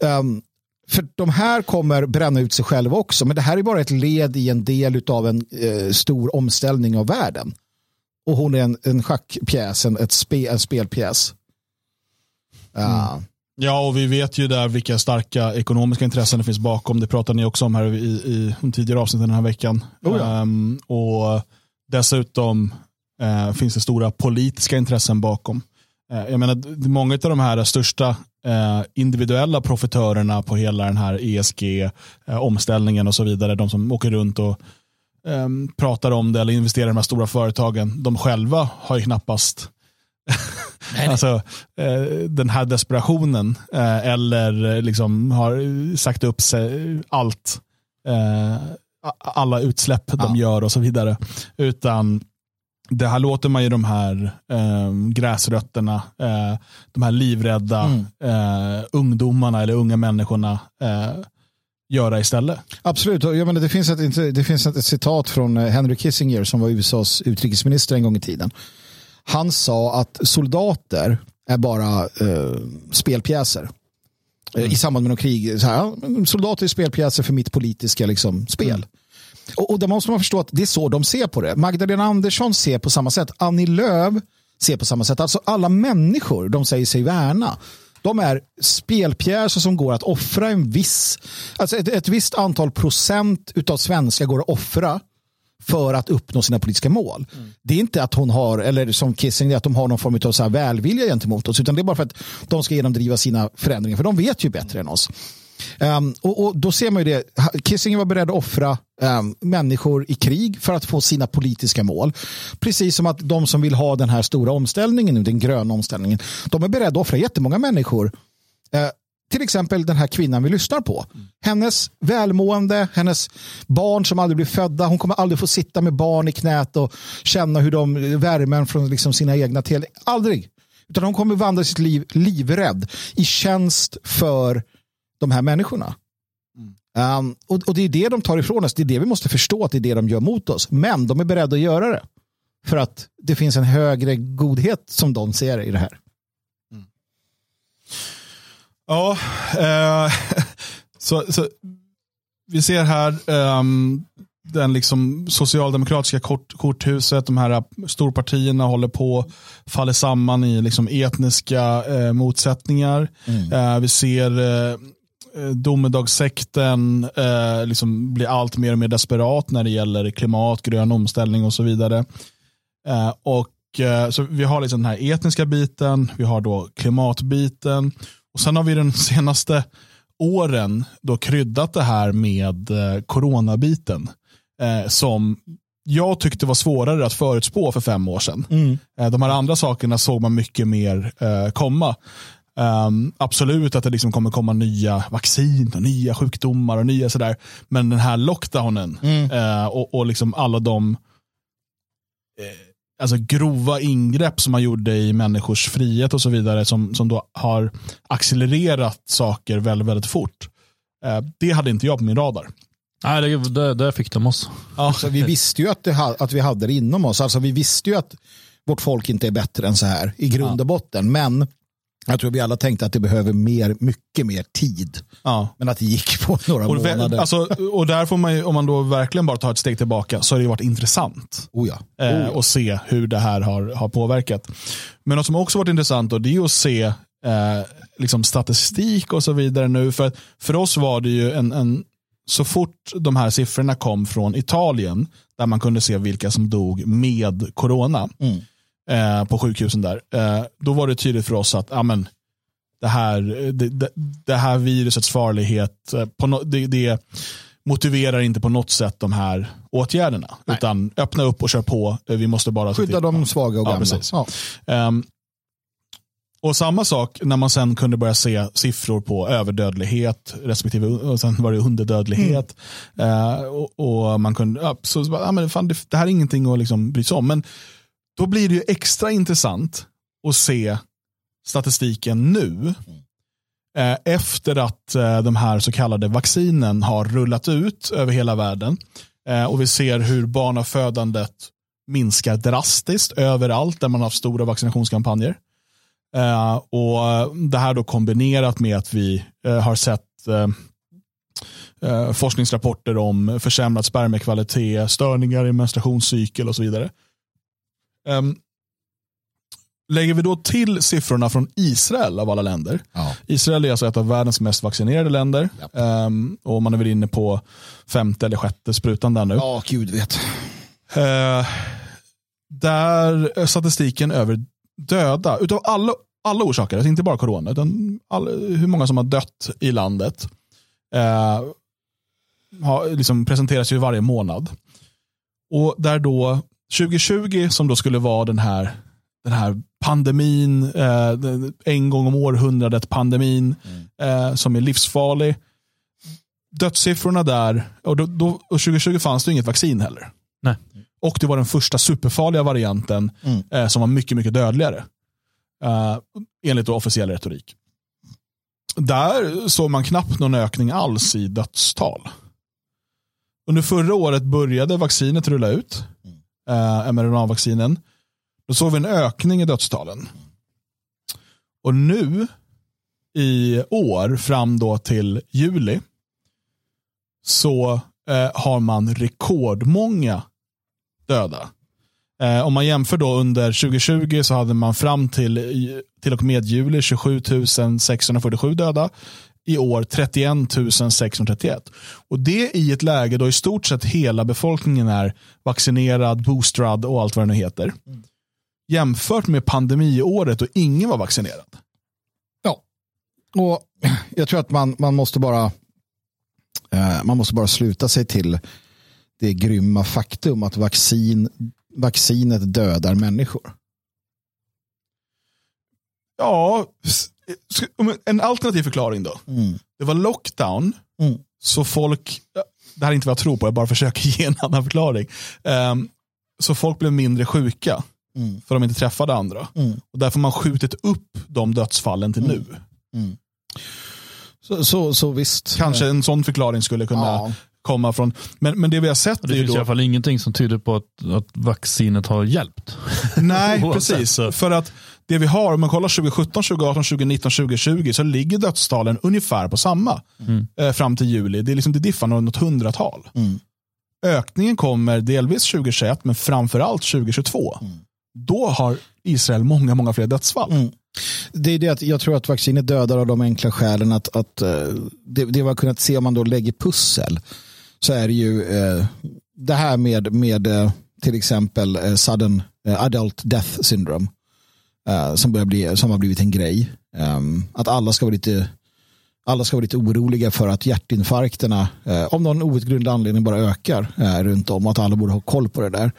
Um, för de här kommer bränna ut sig själva också, men det här är bara ett led i en del av en eh, stor omställning av världen. Och hon är en, en schackpjäs, en, ett spe, en spelpjäs. Uh. Mm. Ja, och vi vet ju där vilka starka ekonomiska intressen det finns bakom. Det pratade ni också om här i, i de tidigare avsnitten den här veckan. Oh ja. um, och dessutom uh, finns det stora politiska intressen bakom. Uh, jag menar, många av de här största uh, individuella profitörerna på hela den här ESG-omställningen och så vidare, de som åker runt och um, pratar om det eller investerar i de här stora företagen, de själva har ju knappast alltså, eh, den här desperationen eh, eller liksom har sagt upp sig allt, eh, alla utsläpp ja. de gör och så vidare. Utan det här låter man ju de här eh, gräsrötterna, eh, de här livrädda mm. eh, ungdomarna eller unga människorna eh, göra istället. Absolut, jag menar, det finns, ett, det finns ett, citat från eh, Henry Kissinger som var USAs utrikesminister en gång i tiden. Han sa att soldater är bara eh, spelpjäser. Mm. I samband med någon krig. Så här, soldater är spelpjäser för mitt politiska liksom, spel. Mm. Och, och där måste man förstå att det är så de ser på det. Magdalena Andersson ser på samma sätt. Annie Lööf ser på samma sätt. Alltså alla människor de säger sig värna de är spelpjäser som går att offra en viss, alltså ett, ett visst antal procent av svenska går att offra för att uppnå sina politiska mål. Mm. Det är inte att hon har, eller som Kissing, att de har någon form av så här välvilja gentemot oss, utan det är bara för att de ska genomdriva sina förändringar, för de vet ju bättre mm. än oss. Um, och, och, då ser man ju det, Kissinger var beredd att offra um, människor i krig för att få sina politiska mål. Precis som att de som vill ha den här stora omställningen nu, den gröna omställningen, de är beredda att offra jättemånga människor. Uh, till exempel den här kvinnan vi lyssnar på. hennes välmående, hennes barn som aldrig blir födda, hon kommer aldrig få sitta med barn i knät och känna hur de värmen från liksom sina egna till. Aldrig. Utan hon kommer vandra sitt liv livrädd i tjänst för de här människorna. Um, och, och, det är det de tar ifrån oss. Det är det vi måste förstå att det är det de gör mot oss. Men de är beredda att göra det. För att det finns en högre godhet som de ser i det här. Mm. Ja, eh, så, så, vi ser här um, den liksom socialdemokratiska kort, korthuset, de här storpartierna håller på faller samman i liksom etniska eh, motsättningar. Mm. Eh, vi ser Eh, domedagssekten eh, liksom blir allt mer och mer desperat när det gäller klimat, grön omställning och så vidare. Eh, och eh, så Vi har liksom den här etniska biten, vi har då klimatbiten och sen har vi den senaste åren då kryddat det här med eh, coronabiten eh, som jag tyckte var svårare att förutspå för fem år sedan. Mm. Eh, de här andra sakerna såg man mycket mer eh, komma. Um, absolut att det liksom kommer komma nya vaccin och nya sjukdomar och nya sådär. Men den här lockdownen mm. uh, och, och liksom alla de uh, alltså grova ingrepp som man gjorde i människors frihet och så vidare som, som då har accelererat saker väldigt, väldigt fort. Uh, det hade inte jag på min radar. Nej, det, det, det fick de oss. Alltså, vi visste ju att, det, att vi hade det inom oss. Alltså, vi visste ju att vårt folk inte är bättre än så här i grund och botten. Men jag tror vi alla tänkte att det behöver mer, mycket mer tid. Ja. Men att det gick på några och, månader. Alltså, och där får man ju, om man då verkligen bara tar ett steg tillbaka, så har det varit intressant. Oh ja. Oh ja. Eh, och se hur det här har, har påverkat. Men något som också varit intressant då, det är att se eh, liksom statistik och så vidare nu. För, för oss var det ju en, en, så fort de här siffrorna kom från Italien, där man kunde se vilka som dog med corona, mm eh, på sjukhusen där. Eh, då var det tydligt för oss att amen, det, här, det, det, det här virusets farlighet, eh, på no, det, det, motiverar inte på något sätt de här åtgärderna. Nej. Utan öppna upp och kör på. Eh, vi måste bara Skydda de svaga och gamla. Ja, ja. Um, och samma sak när man sen kunde börja se siffror på överdödlighet respektive och sen var det underdödlighet. Mm. Uh, och, och, man kunde, ja, så, ja, men fan, det, det, här är ingenting att liksom bry sig om. Men då blir det ju extra intressant att se statistiken nu. Eh, efter att eh, de här så kallade vaccinen har rullat ut över hela världen. Eh, och vi ser hur barnafödandet minskar drastiskt överallt där man har haft stora vaccinationskampanjer. Eh, och eh, Det här då kombinerat med att vi eh, har sett forskningsrapporter om försämrad spermiekvalitet, störningar i menstruationscykel och så vidare. Um, lägger vi då till siffrorna från Israel av alla länder. Ja. Israel är alltså ett av världens mest vaccinerade länder. Um, och man är väl inne på femte eller sjätte sprutan där nu. Ja, gud vet. Uh, där är statistiken över döda, utav alla, alla orsaker, alltså inte bara corona, utan all, hur många som har dött i landet. Uh, har, liksom presenteras ju varje månad. Och där då 2020 som då skulle vara den här, den här pandemin, eh, en gång om århundradet pandemin mm. eh, som är livsfarlig. Dödssiffrorna där, och, då, då, och 2020 fanns det inget vaccin heller. Nej. Och det var den första superfarliga varianten mm. eh, som var mycket, mycket dödligare. Eh, enligt officiell retorik. Där såg man knappt någon ökning alls i dödstal. Under förra året började vaccinet rulla ut eh, mRNA-vaccinen, då såg vi en ökning i dödstalen. Och nu i år fram då till juli så eh, har man rekordmånga döda. Eh, om man jämför då under 2020 så hade man fram till, till och med juli 27 647 döda i år 31 631. Och det i ett läge då i stort sett hela befolkningen är vaccinerad, boostrad och allt vad det nu heter. Jämfört med pandemiåret och ingen var vaccinerad. Ja, och jag tror att man, man måste bara eh, man måste bara sluta sig till det grymma faktum att vaccin, vaccinet dödar människor. Ja, en alternativ förklaring då. Mm. Det var lockdown mm. Så folk, det här är inte vad jag tror på, jag bara försöker ge en annan förklaring. Um, så folk blev mindre sjuka Mm. för de inte träffade andra. Mm. Och därför har man skjutit upp de dödsfallen till nu. Så, så, så visst. Kanske en sån förklaring skulle kunna Ja. komma från, men, men det vi har sett Det är ju finns i då, alla fall ingenting som tyder på att, att vaccinet har hjälpt. nej precis, för att det vi har, om man kollar 2017, 2018, 2019, 2020 så ligger dödstalen ungefär på samma eh, fram till juli. Det, är liksom, det diffar något hundratal. Mm. Ökningen kommer delvis 2021 men framförallt 2022. Då har Israel många, många fler dödsfall. Mm. Det är det att jag tror att vaccinet dödar av de enkla skälen att, att eh, det, det vi har kunnat se om man då lägger pussel så är det ju eh, det här med, med till exempel sudden adult death syndrome Eh, som, börjar bli, som har blivit en grej. Um, att alla ska vara lite alla ska vara lite oroliga för att hjärtinfarkterna, eh, om någon outgrundlig anledning, bara ökar eh, runt om och att alla borde ha koll på det där.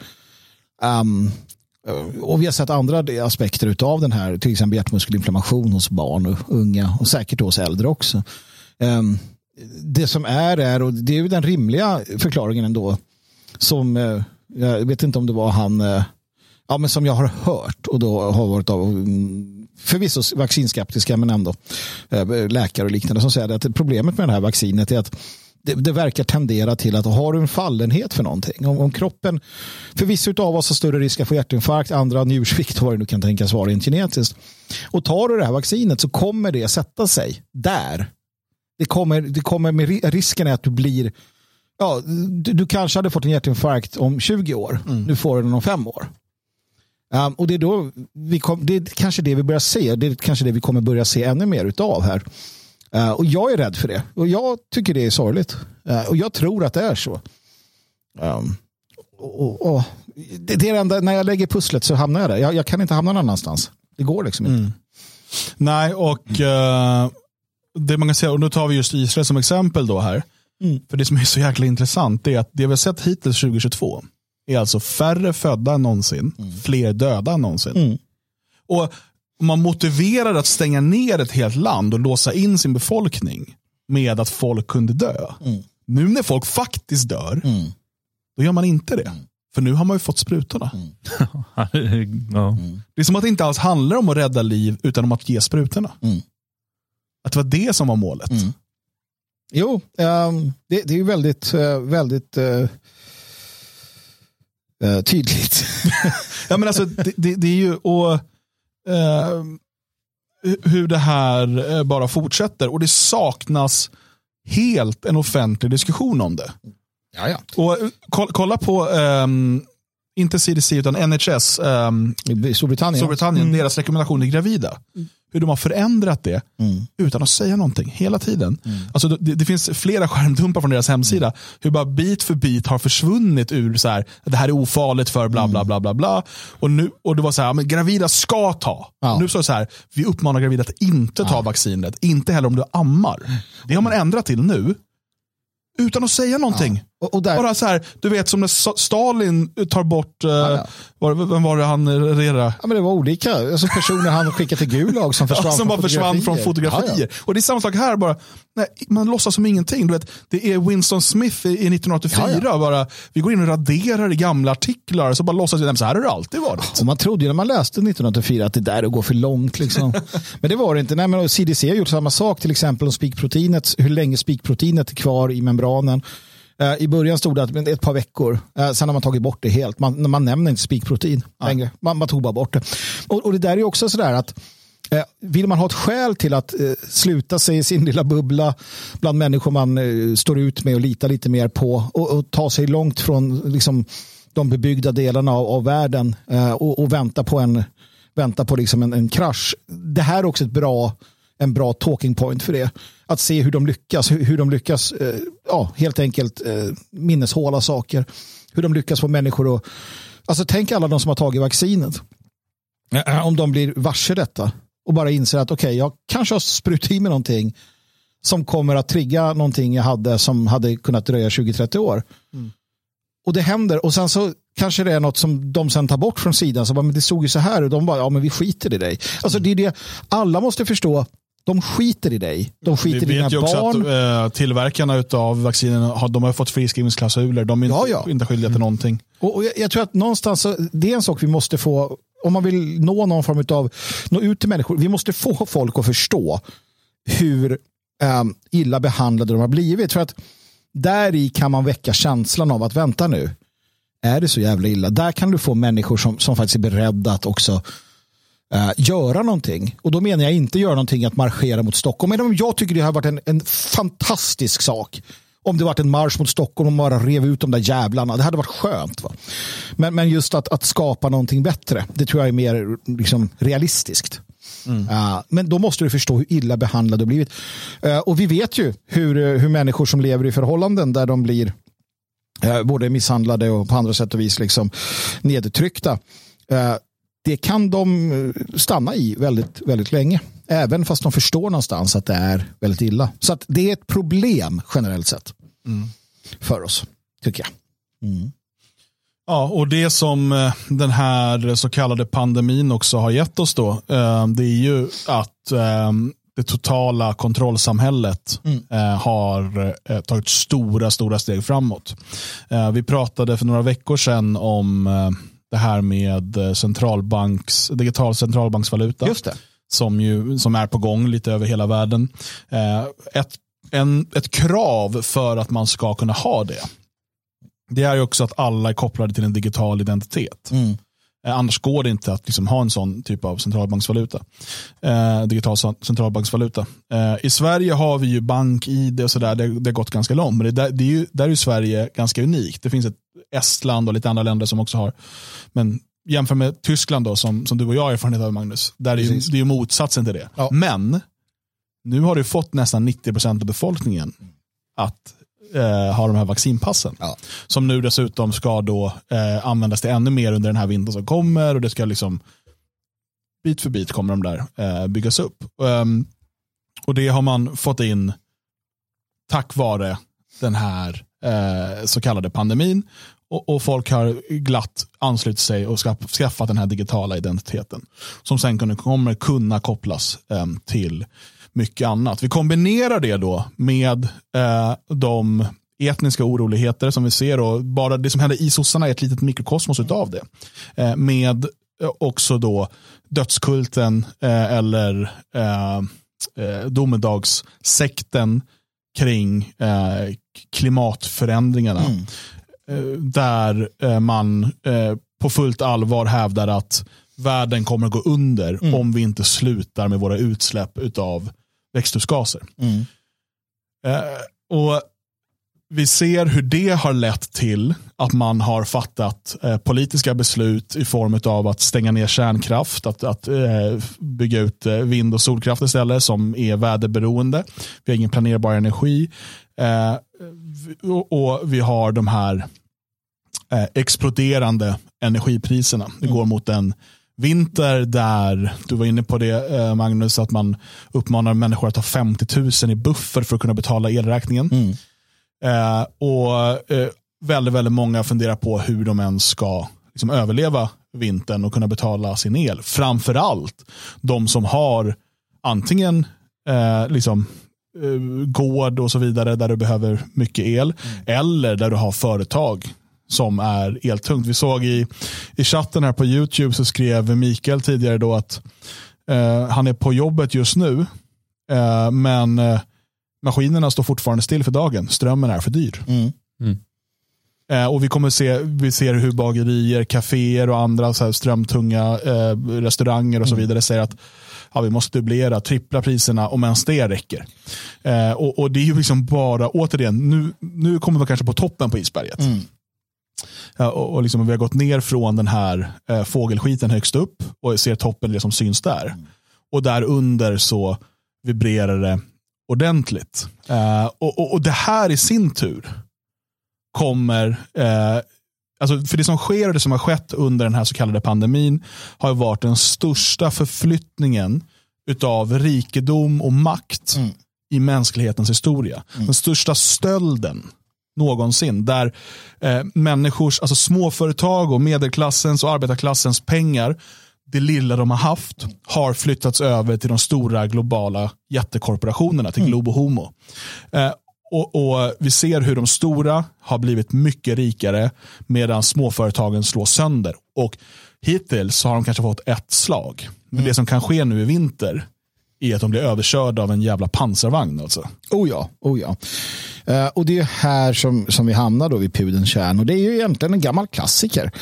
Um, och vi har sett andra aspekter av den här, till exempel hjärtmuskelinflammation hos barn och unga och säkert hos äldre också. Um, det som är är, och det är ju den rimliga förklaringen ändå, som, eh, jag vet inte om det var han, eh, ja men som jag har hört och då har varit av, mm, förvisso vaccinskeptiska men ändå, eh, läkare och liknande som säger att problemet med det här vaccinet är att det, det verkar tendera till att har du en fallenhet för någonting, om, om kroppen, för vissa av oss har större risk att få hjärtinfarkt, andra njursvikt, vad det nu kan tänkas vara rent genetiskt. Och tar du det här vaccinet så kommer det sätta sig där. Det kommer, det kommer med ri- risken är att du blir, ja, du, du kanske hade fått en hjärtinfarkt om 20 år, nu får du den om fem år. Um, och det är då vi kom, det är kanske det vi börjar se, det är kanske det vi kommer börja se ännu mer utav här. Uh, och jag är rädd för det. Och jag tycker det är sorgligt. Uh, och jag tror att det är så. Um, och, och, och, det, det är det enda, när jag lägger pusslet så hamnar jag där. Jag, jag kan inte hamna någon annanstans. Det går liksom inte. Nej, och eh, det man kan säga, och nu tar vi just Israel som exempel då här. Mm. För det som är så jäkla intressant är att det vi har sett hittills 2022 är alltså färre födda än någonsin, fler döda än någonsin. Mm. Och man motiverar att stänga ner ett helt land och låsa in sin befolkning med att folk kunde dö. Mm. Nu när folk faktiskt dör, Mm. då gör man inte det. För nu har man ju fått sprutorna. ja. Det är som att det inte alls handlar om att rädda liv utan om att ge sprutorna. Mm. Att det var det som var målet. Mm. Jo, ehm, det, det är ju väldigt, eh, väldigt eh, eh, tydligt. Ja, men alltså, det, det, det är ju och, eh, hur det här eh, bara fortsätter. Och det saknas helt en offentlig diskussion om det. ja, ja. Och eh, kolla, kolla på, ehm, inte CDC utan NHS, ehm, I Storbritannien. Storbritannien, deras rekommendation till gravida. Hur de har förändrat det Mm. utan att säga någonting hela tiden. Alltså, det, det finns flera skärmdumpar från deras hemsida. Hur bara bit för bit har försvunnit ur så här, det här är ofarligt för bla bla bla bla bla. Och, nu, och det var så här, men gravida ska ta. Ja. Nu står det så här, vi uppmanar gravida att inte ta vaccinet. Inte heller om du ammar. Det har man ändrat till nu. Utan att säga någonting. Och, och där, Bara så här, du vet som när Stalin tar bort, eh, ja. Var, vem var det han regerade? ja, men det var olika alltså personer han skickade till Gulag som försvann Ja, som från bara försvann från fotografier. Ja, ja. Och det är samma sak här, bara, nej, man låtsas som ingenting. Du vet, det är Winston Smith i, i 1984, Ja, Bara, vi går in och raderar i gamla artiklar, så bara låtsas vi, nej, så här har det alltid varit. Och man trodde ju när man läste 1984 att det där är att gå för långt. Liksom. men det var det inte. Nej, men CDC har gjort samma sak, till exempel om spikproteinet, hur länge spikproteinet är kvar i membranen. Eh, I början stod det att ett par veckor, Eh, sen har man tagit bort det helt. Man, man nämner inte spikprotein längre, man, man tog bara bort det. Och, och det där är också sådär att eh, vill man ha ett skäl till att sluta sig i sin lilla bubbla bland människor man står ut med och litar lite mer på och, och ta sig långt från liksom, de bebyggda delarna av, av världen och, och vänta på en vänta på liksom en, en krasch. Det här är också ett bra, en bra talking point för det. Att se hur de lyckas, hur, hur de lyckas eh, ja, helt enkelt eh, minneshåla saker. Hur de lyckas få människor att... Alltså tänk alla de som har tagit vaccinet. Eh, Om de blir varse detta och bara inser att okej, jag kanske har sprutat i mig någonting som kommer att trigga någonting jag hade som hade kunnat dröja 20-30 år. Och det händer och sen så kanske det är något som de sen tar bort från sidan. Så bara, men det såg ju så här och de bara, ja men vi skiter i dig. Alltså det är det, alla måste förstå, De skiter i dig. De skiter Vi i vet ju dina också barn. att eh, tillverkarna av vaccinen har, de har fått friskrivningsklausuler. De är inte, Ja, ja. inte skyldiga till någonting. Och, och jag, jag tror att någonstans, det är en sak vi måste få, om man vill nå någon form av, nå ut till människor, vi måste få folk att förstå hur ehm, illa behandlade de har blivit. För att där i kan man väcka känslan av att vänta nu, är det så jävla illa? Där kan du få människor som, som faktiskt är beredda att också eh, göra någonting. Och då menar jag inte göra någonting att marschera mot Stockholm. Men jag tycker det har varit en, en fantastisk sak. Om det varit en marsch mot Stockholm och bara rev ut de där jävlarna. Det hade varit skönt. Va? Men, men just att, att skapa någonting bättre. Det tror jag är mer liksom, realistiskt. Uh, men då måste du förstå hur illa behandlade du blivit. Uh, och vi vet ju hur, eh, hur människor som lever i förhållanden där de blir eh, både misshandlade och på andra sätt och vis liksom nedtryckta. Det kan de eh, stanna i väldigt, väldigt länge. Även fast de förstår någonstans att det är väldigt illa. Så att det är ett problem generellt sett. För oss, tycker jag. Ja, och det som eh, den här så kallade pandemin också har gett oss då, eh, det är ju att det totala kontrollsamhället eh, har tagit stora, stora steg framåt. Vi pratade för några veckor sedan om det här med eh, centralbanks, digital centralbanksvaluta Just det. som, ju, som är på gång lite över hela världen. Eh, ett, en, ett krav för att man ska kunna ha det, det är ju också att alla är kopplade till en digital identitet. Eh, annars går det inte att liksom ha en sån typ av centralbanksvaluta. Eh, digital cent- centralbanksvaluta. Eh, I Sverige har vi ju bank-id och sådär, det, det har gått ganska långt. Men det, där- det är ju, där är Sverige ganska unikt. Det finns ett Estland och lite andra länder som också har. Men jämför med Tyskland då, som, som du och jag har erfarenhet av Magnus. Där är ju, det är ju motsatsen till det. Ja. Men nu har du fått nästan 90% av befolkningen att eh, ha de här vaccinpassen. Ja. Som nu dessutom ska då eh, användas till ännu mer under den här vintern som kommer och det ska liksom bit för bit kommer de där eh, byggas upp. Ehm, och det har man fått in tack vare den här eh, så kallade pandemin. Och, och folk har glatt anslutit sig och skaff, skaffat den här digitala identiteten. Som sen kunde, kommer kunna kopplas eh, till mycket annat. Vi kombinerar det då med eh, de etniska oroligheter som vi ser och bara det som händer i sossarna är ett litet mikrokosmos utav det. Eh, med eh, också då dödskulten eh, eller eh, eh, domedagssekten kring eh, klimatförändringarna. Eh, där eh, man eh, på fullt allvar hävdar att världen kommer att gå under om vi inte slutar med våra utsläpp av växthusgaser. Eh, och vi ser hur det har lett till att man har fattat eh, politiska beslut i form av att stänga ner kärnkraft, att, att eh, bygga ut eh, vind och solkraft istället som är väderberoende. Vi har ingen planerbar energi eh, och, och vi har de här eh, exploderande energipriserna. Det går mot en vinter där, du var inne på det eh, Magnus, att man uppmanar människor att ha 50 000 i buffer för att kunna betala elräkningen. Mm. Eh, och eh, väldigt, väldigt många funderar på hur de ens ska liksom, överleva vintern och kunna betala sin el. Framförallt de som har antingen eh, liksom, eh, gård och så vidare där du behöver mycket el eller där du har företag som är eltungt. Vi såg i, i chatten här på YouTube så skrev Mikael tidigare då att eh, han är på jobbet just nu eh, men eh, maskinerna står fortfarande still för dagen. Strömmen är för dyr. Eh, och vi kommer se, vi ser hur bagerier, kaféer och andra så här strömtunga eh, restauranger och så vidare säger att ja, vi måste dubblera, trippla priserna om ens det räcker. Eh, och, och det är ju liksom bara, återigen, nu, nu kommer vi kanske på toppen på isberget. Ja, och, och liksom, vi har gått ner från den här eh, fågelskiten högst upp och ser toppen det som syns där. Och där under så vibrerar det ordentligt. Eh, och, och, och det här i sin tur kommer, eh, alltså för det som sker och det som har skett under den här så kallade pandemin har varit den största förflyttningen utav rikedom och makt i mänsklighetens historia. Den största stölden någonsin. Där eh, människors, alltså småföretag och medelklassens och arbetarklassens pengar det lilla de har haft har flyttats över till de stora globala jättekorporationerna, till Globo Homo. Eh, och, och, Vi ser hur de stora har blivit mycket rikare medan småföretagen slås sönder. Och Hittills har de kanske fått ett slag. Men det som kan ske nu i vinter är att de blir överkörda av en jävla pansarvagn. Alltså. Oh ja, oh ja. Uh, och det är här som, som vi hamnar då vid pudelns kärn. Och det är ju egentligen en gammal klassiker.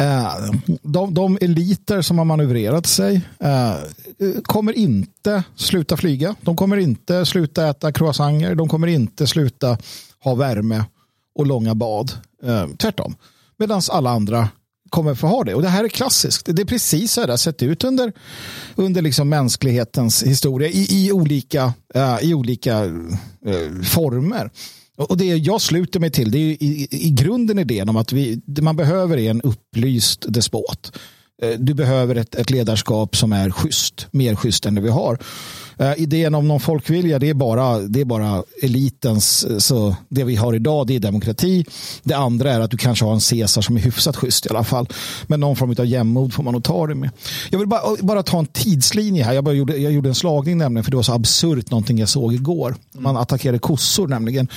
Eh, de, de eliter som har manövrerat sig eh, kommer inte sluta flyga. De kommer inte sluta äta croissanter. De kommer inte sluta ha värme och långa bad. Eh, tvärtom. Medan alla andra kommer få ha det. Och det här är klassiskt. Det är precis så det har sett ut under, under liksom mänsklighetens historia i, i olika, uh, i olika uh, former. Och det jag sluter mig till det är i, i grunden idén om att vi, det man behöver är en upplyst despot. Eh, du behöver ett, ett ledarskap som är schysst, mer schysst än det vi har. Uh, idén om någon folkvilja, det är bara, det är bara elitens, eh, så det vi har idag det är demokrati. Det andra är att du kanske har en Caesar som är hyfsat schysst i alla fall. Men någon form av jämnmod får man nog ta det med. Jag vill bara, bara ta en tidslinje här. Jag, bara gjorde, jag gjorde en slagning nämligen för det var så absurt någonting jag såg igår. Man attackerade kossor nämligen.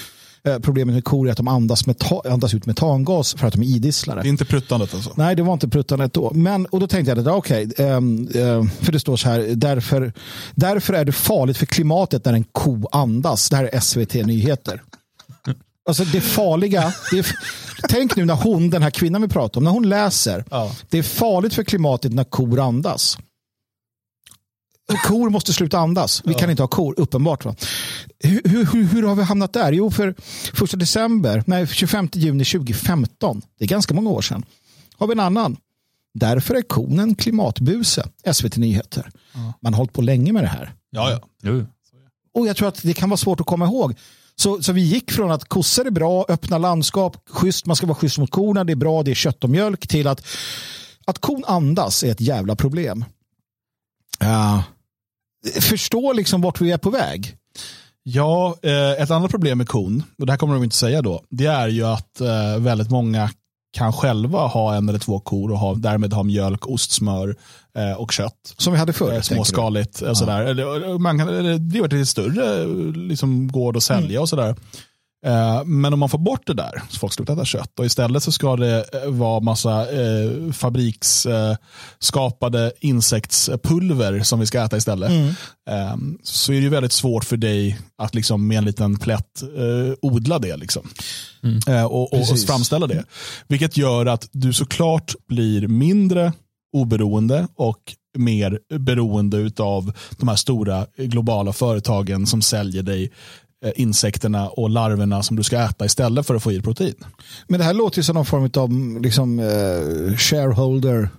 Eh, problemet med kor är att de andas, andas ut metangas för att de är idisslare. Det är inte pruttandet alltså? Nej, det var inte pruttandet då. Men, och då tänkte jag, okej, okay, um, uh, för det står så här, därför, därför är det farligt för klimatet när en ko andas. Det här är SVT Nyheter. Alltså det farliga, det är, tänk nu när hon, den här kvinnan vi pratar om, när hon läser, ja. det är farligt för klimatet när kor andas. Kor måste sluta andas. Vi ja. kan inte ha kor, uppenbart. Va? Hur, hur, hur, har vi hamnat där? Jo, för första december, nej, 25 juni 2015, det är ganska många år sedan, har vi en annan. Därför är kon en klimatbuse, SVT Nyheter. Ja. Man har hållit på länge med det här. Ja, ja. Jo. Och jag tror att det kan vara svårt att komma ihåg. Så, så vi gick från att kossor är bra, öppna landskap, schysst, man ska vara schysst mot korna, det är bra, det är kött och mjölk, till att, att kon andas är ett jävla problem. Uh, förstå liksom vart vi är på väg. Ja, eh, ett annat problem med kon, och det här kommer de inte säga då, det är ju att eh, väldigt många kan själva ha en eller två kor och ha, därmed ha mjölk, ost, smör eh, och kött. Som vi hade förr. Småskaligt. Ja. Sådär. Man kan driva till större liksom, gård och sälja mm. och sådär. Eh, men om man får bort det där, så folk slutar äta kött och istället så ska det eh, vara massa eh, fabriksskapade eh, insektspulver som vi ska äta istället. Mm. Eh, så är det väldigt svårt för dig att liksom med en liten plätt eh, odla det. Liksom. Mm. och, och, och framställa det. Vilket gör att du såklart blir mindre oberoende och mer beroende av de här stora globala företagen som säljer dig Eh, insekterna och larverna som du ska äta istället för att få i protein. Men det här låter ju som någon form av liksom, uh, shareholder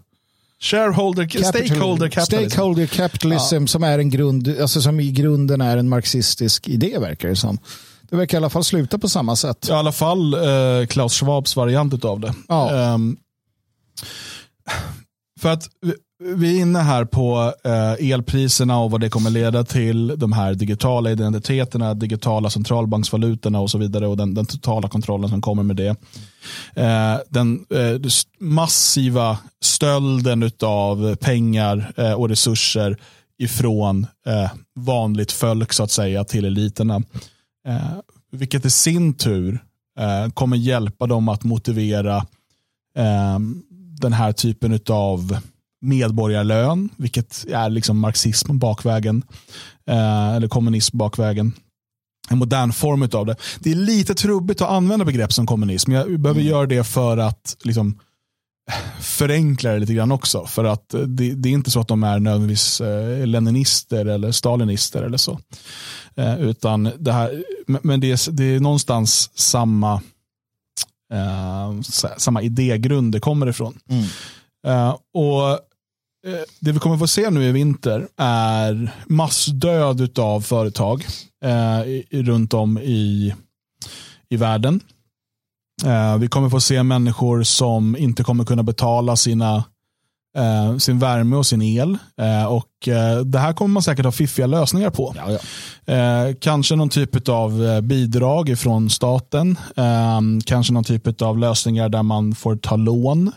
Shareholder, Capital, stakeholder capitalism. Stakeholder capitalism ja. som, är en grund, alltså som i grunden är en marxistisk idé verkar det som. Det verkar i alla fall sluta på samma sätt. I alla fall eh, Klaus Schwabs variant av det. Ja. Um, för att vi är inne här på eh, elpriserna och vad det kommer leda till. De här digitala identiteterna, digitala centralbanksvalutorna och så vidare och den, den totala kontrollen som kommer med det. Eh, den eh, massiva stölden av pengar eh, och resurser ifrån eh, vanligt folk så att säga till eliterna. Eh, vilket i sin tur eh, kommer hjälpa dem att motivera eh, den här typen av medborgarlön, vilket är liksom marxism bakvägen, eh, eller kommunism bakvägen. En modern form av det. Det är lite trubbigt att använda begrepp som kommunism. Jag behöver mm. göra det för att liksom, förenkla det lite grann också. För att det, det är inte så att de är nödvändigtvis eh, leninister eller stalinister eller så. Eh, utan det här, men det är, det är någonstans samma, eh, samma idégrund det kommer ifrån. Mm. Uh, och Eh, det vi kommer få se nu i vinter är massdöd av företag eh, runt om i, i världen. Eh, vi kommer få se människor som inte kommer kunna betala sina, eh, sin värme och sin el. Eh, och eh, Det här kommer man säkert ha fiffiga lösningar på. Ja, ja. kanske någon typ av bidrag från staten. kanske någon typ av lösningar där man får ta lån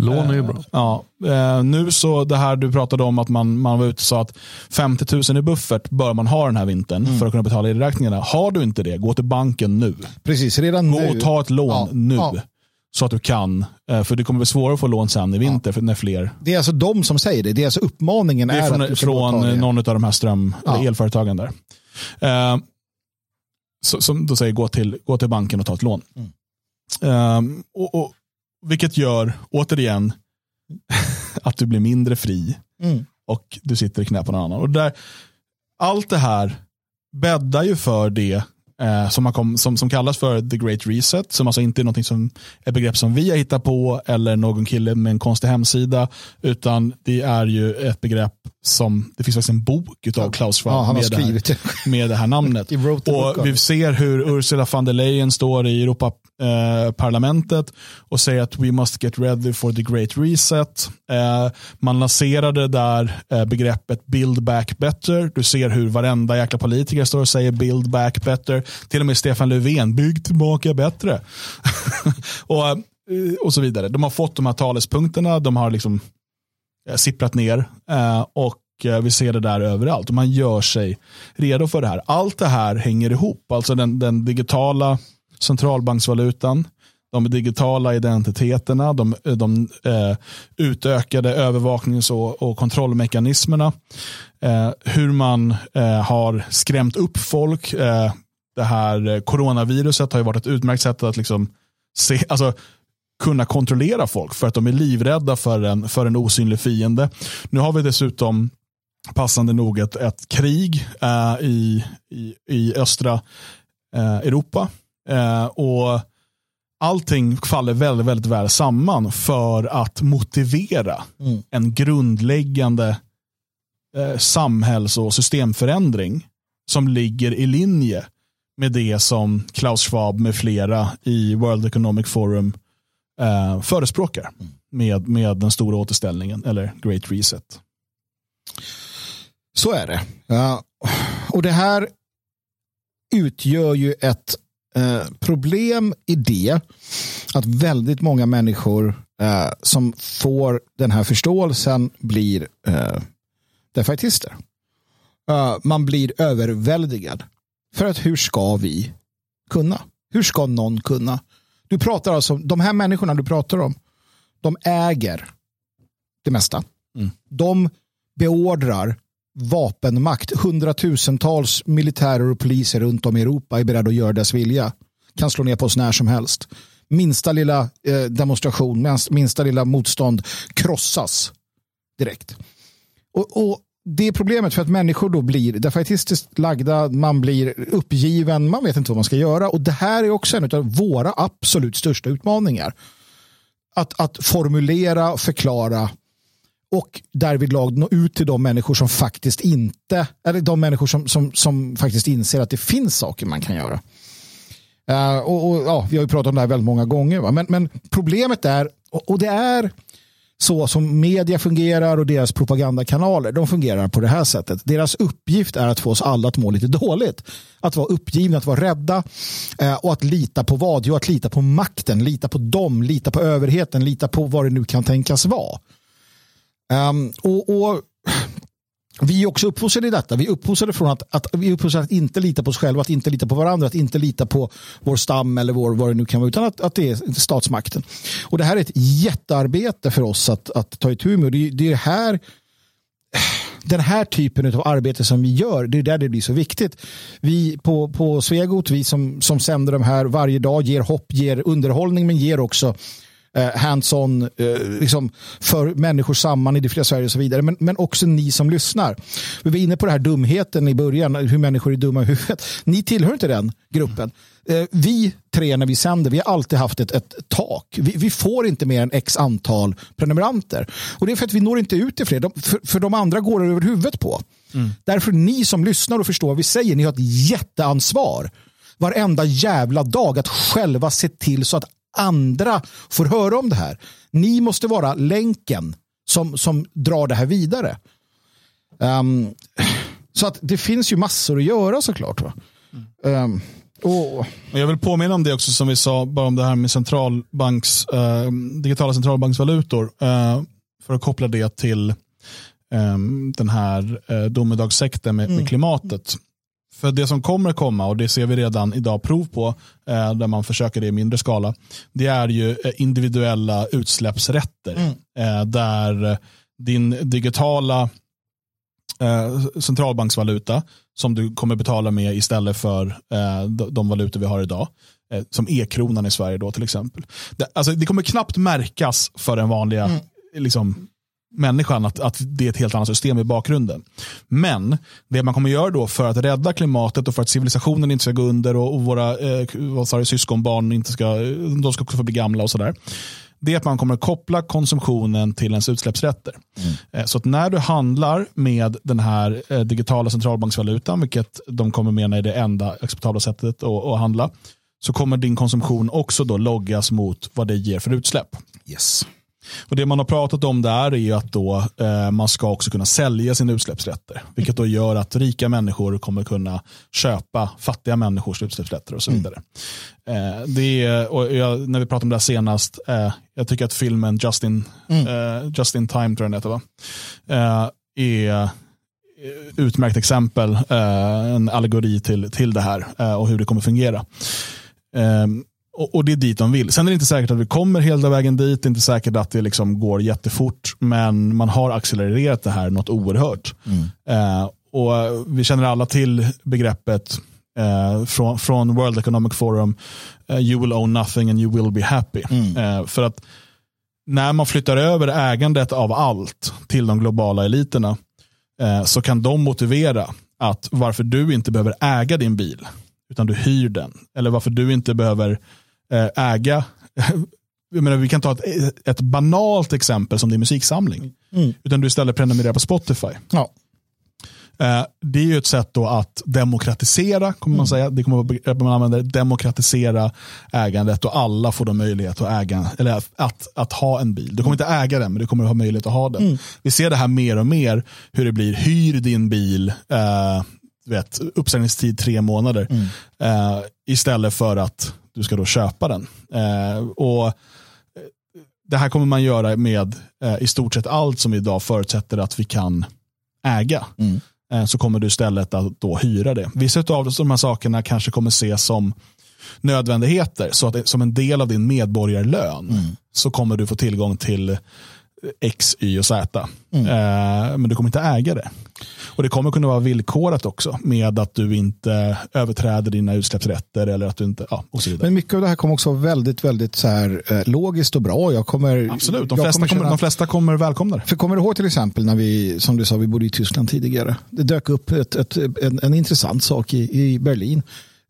Lån är ju bra. Ja, eh, nu så det här du pratade om att man, man var ute och sa att 50 000 i buffert bör man ha den här vintern Mm. för att kunna betala elräkningarna. Har du inte det, gå till banken nu. Precis, redan Gå nu. och ta ett lån Ja, nu. ja. Så att du kan. Eh, För det kommer bli svårare att få lån sen i vinter för när fler. Det är alltså de som säger det. Det är alltså uppmaningen Det är att du från, ska gå och ta från det. någon av de här ström elföretagen där. Eh, så, som då säger gå till, gå till banken och ta ett lån. Mm. Eh, och, och, vilket gör, återigen, att du blir mindre fri Mm. och du sitter i knä på någon annan. Och där, allt det här bäddar ju för det eh, som, man kom, som, som kallas för the great reset, som alltså inte är någonting som ett begrepp som vi har hittat på eller någon kille med en konstig hemsida, utan det är ju ett begrepp som, det finns faktiskt en bok av Klaus Schwab Ja, han har med, det här, skrivit det. med det här namnet. Och vi ser hur Ursula von der Leyen står i Europaparlamentet och säger att we must get ready for the great reset. Eh, man lanserade där eh, begreppet build back better. Du ser hur varenda jäkla politiker står och säger build back better. Till och med Stefan Löfven, bygg tillbaka bättre. och, eh, och så vidare. De har fått de här talespunkterna, de har liksom eh, sipprat ner eh, och vi ser det där överallt. Och man gör sig redo för det här. Allt det här hänger ihop. Alltså den, den digitala centralbanksvalutan, de digitala identiteterna, de, de eh, utökade övervaknings och, och kontrollmekanismerna, eh, hur man eh, har skrämt upp folk. Det här eh, coronaviruset har ju varit ett utmärkt sätt att liksom se, alltså, kunna kontrollera folk för att de är livrädda för en, för en osynlig fiende. Nu har vi dessutom passande nog ett, ett krig eh, i, i, i östra eh, Europa. Eh, och allting faller väldigt, väldigt väl samman för att motivera Mm. en grundläggande eh, samhälls och systemförändring som ligger i linje med det som Klaus Schwab med flera i World Economic Forum eh, förespråkar med, med den stora återställningen eller Great Reset. Så är det. Ja. Och det här utgör ju ett eh, problem i det att väldigt många människor eh, som får den här förståelsen blir eh, defaitister. Eh, man blir överväldigad. För att hur ska vi kunna? Hur ska någon kunna? Du pratar alltså, de här människorna du pratar om, de äger det mesta. Mm. De beordrar vapenmakt. Hundratusentals militärer och poliser runt om i Europa är beredda att göra dess vilja. Kan slå ner på oss när som helst. Minsta lilla eh, demonstration, minst- minsta lilla motstånd krossas direkt. Och, och det är problemet för att människor då blir defaitistiskt lagda, man blir uppgiven, man vet inte vad man ska göra. Och det här är också en av våra absolut största utmaningar. Att, att formulera, förklara och därvidlag nå ut till de människor som faktiskt inte, eller de människor som, som, som faktiskt inser att det finns saker man kan göra. Uh, och, och, ja, vi har ju pratat om det här väldigt många gånger. Va? Men, men problemet är, och, och det är så som media fungerar och deras propagandakanaler, de fungerar på det här sättet. Deras uppgift är att få oss alla att må lite dåligt. Att vara uppgivna, att vara rädda eh, och att lita på vad? Jo, att lita på makten, lita på dem, lita på överheten, lita på vad det nu kan tänkas vara. Um, och, och vi är också uppfostrade i detta. Vi är uppfostrade från att, att, vi är uppfostrade att inte lita på oss själva, att inte lita på varandra, att inte lita på vår stam eller vår, vad det nu kan vara, utan att, att det är statsmakten. Och det här är ett jättearbete för oss att, att ta itu med. Det, det är här den här typen av arbete som vi gör, det är där det blir så viktigt. Vi på, på Svegot, vi som, som sänder de här varje dag, ger hopp, ger underhållning, men ger också eh, hands-on eh, liksom för människor samman i det fria Sverige och så vidare. Men, men också ni som lyssnar. Vi var inne på det här dumheten i början, hur människor är dumma i huvudet. Ni tillhör inte den gruppen. Eh, vi tre när vi sänder, vi har alltid haft ett, ett tak. Vi, vi får inte mer än x antal prenumeranter. Och det är för att vi når inte ut till fler. De, för, för de andra går det över huvudet på. Därför ni som lyssnar och förstår vad vi säger, ni har ett jätteansvar varenda jävla dag att själva se till så att andra får höra om det här. Ni måste vara länken som, som drar det här vidare. Ehm, så att det finns ju massor att göra såklart. Va? Åh, Och jag vill påminna om det också som vi sa, bara om det här med centralbanks, eh, digitala centralbanksvalutor. Eh, för att koppla det till eh, den här eh, domedagssekten med, med klimatet. För det som kommer komma, och det ser vi redan idag prov på, eh, där man försöker det i mindre skala, det är ju eh, individuella utsläppsrätter. Eh, där din digitala centralbanksvaluta som du kommer betala med istället för de, valutor vi har idag. Som e-kronan i Sverige då till exempel. Det, alltså, det kommer knappt märkas för den vanliga liksom, människan att, att det är ett helt annat system i bakgrunden. Men det man kommer göra då för att rädda klimatet och för att civilisationen inte ska gå under och, och våra eh, vad sa du, syskonbarn inte ska, de ska också få bli gamla och sådär. Det är att man kommer koppla konsumtionen till ens utsläppsrätter. Eh, Så att när du handlar med den här eh, digitala centralbanksvalutan, vilket de kommer mena är det enda acceptabla sättet att, att handla, så kommer din konsumtion också då loggas mot vad det ger för utsläpp. yes. Och Det man har pratat om där är att då, eh, man ska också kunna sälja sina utsläppsrätter. Vilket då gör att rika människor kommer kunna köpa fattiga människors utsläppsrätter och så vidare. Eh, det är, och jag, när vi pratade om det här senast, eh, jag tycker att filmen Justin, eh, Justin Time, tror jag den heter, va? Eh, är utmärkt exempel, eh, en allegori till, till det här eh, och hur det kommer fungera. Ehm, och, och det är dit de vill. Sen är det inte säkert att vi kommer hela vägen dit. Det är inte säkert att det liksom går jättefort. Men man har accelererat det här något oerhört. Eh, och vi känner alla till begreppet eh, från, från World Economic Forum. eh, you will own nothing and you will be happy. Eh, för att när man flyttar över ägandet av allt till de globala eliterna eh, så kan de motivera att varför du inte behöver äga din bil utan du hyr den. Eller varför du inte behöver eh, äga jag menar, vi kan ta ett, ett banalt exempel som din musiksamling. Utan du istället prenumererar på Spotify. Ja. Eh, det är ju ett sätt då att demokratisera, kommer man säga. Det kommer man använder, demokratisera ägandet och alla får då möjlighet att äga, eller att, att, att ha en bil. Du kommer inte äga den, men du kommer ha möjlighet att ha den. Vi ser det här mer och mer, hur det blir, hyr din bil, eh, vet, uppsägningstid tre månader, eh, istället för att du ska då köpa den. Eh, och det här kommer man göra med eh, i stort sett allt som idag förutsätter att vi kan äga. Eh, så kommer du istället att då hyra det. Vissa av de här sakerna kanske kommer ses som nödvändigheter. Så att som en del av din medborgarlön så kommer du få tillgång till X, Y och Z. Eh, men du kommer inte äga det. Och Det kommer kunna vara villkorat också med att du inte överträder dina utsläppsrätter eller att du inte, ja, och så vidare. Men mycket av det här kommer också vara väldigt, väldigt så här, eh, logiskt och bra. Jag kommer, Absolut, de flesta, kommer, känna- de flesta kommer välkomna det. För kommer du ihåg till exempel när vi, som du sa, vi bodde i Tyskland tidigare. Det dök upp ett, ett, en, en intressant sak i, i Berlin.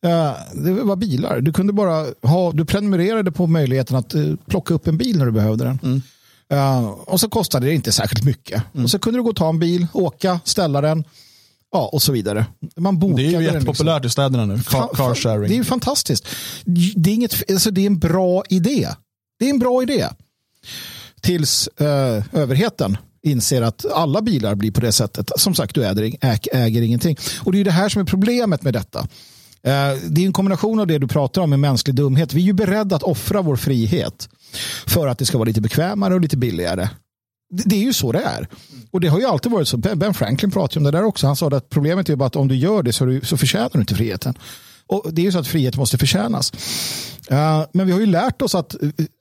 Eh, det var bilar. Du kunde bara ha, du prenumererade på möjligheten att eh, plocka upp en bil när du behövde den. Eh, och så kostade det inte särskilt mycket. Och så kunde du gå och ta en bil, åka, ställa den. Ja, och så vidare. Man Det är bokade ju den jättepopulärt i städerna nu, car, car sharing. Det är ju fantastiskt. Det är, inget, alltså det är en bra idé. Det är en bra idé. Tills eh, överheten inser att alla bilar blir på det sättet. Som sagt, du äger, äger, äger ingenting. Och det är ju det här som är problemet med detta. Eh, det är en kombination av det du pratar om med mänsklig dumhet. Vi är ju beredda att offra vår frihet för att det ska vara lite bekvämare och lite billigare. Det är ju så det är. Och det har ju alltid varit så. Ben Franklin pratade om det där också. Han sa att problemet är bara att om du gör det så, är du, så förtjänar du inte friheten. Och det är ju så att frihet måste förtjänas. Eh, men vi har ju lärt oss att,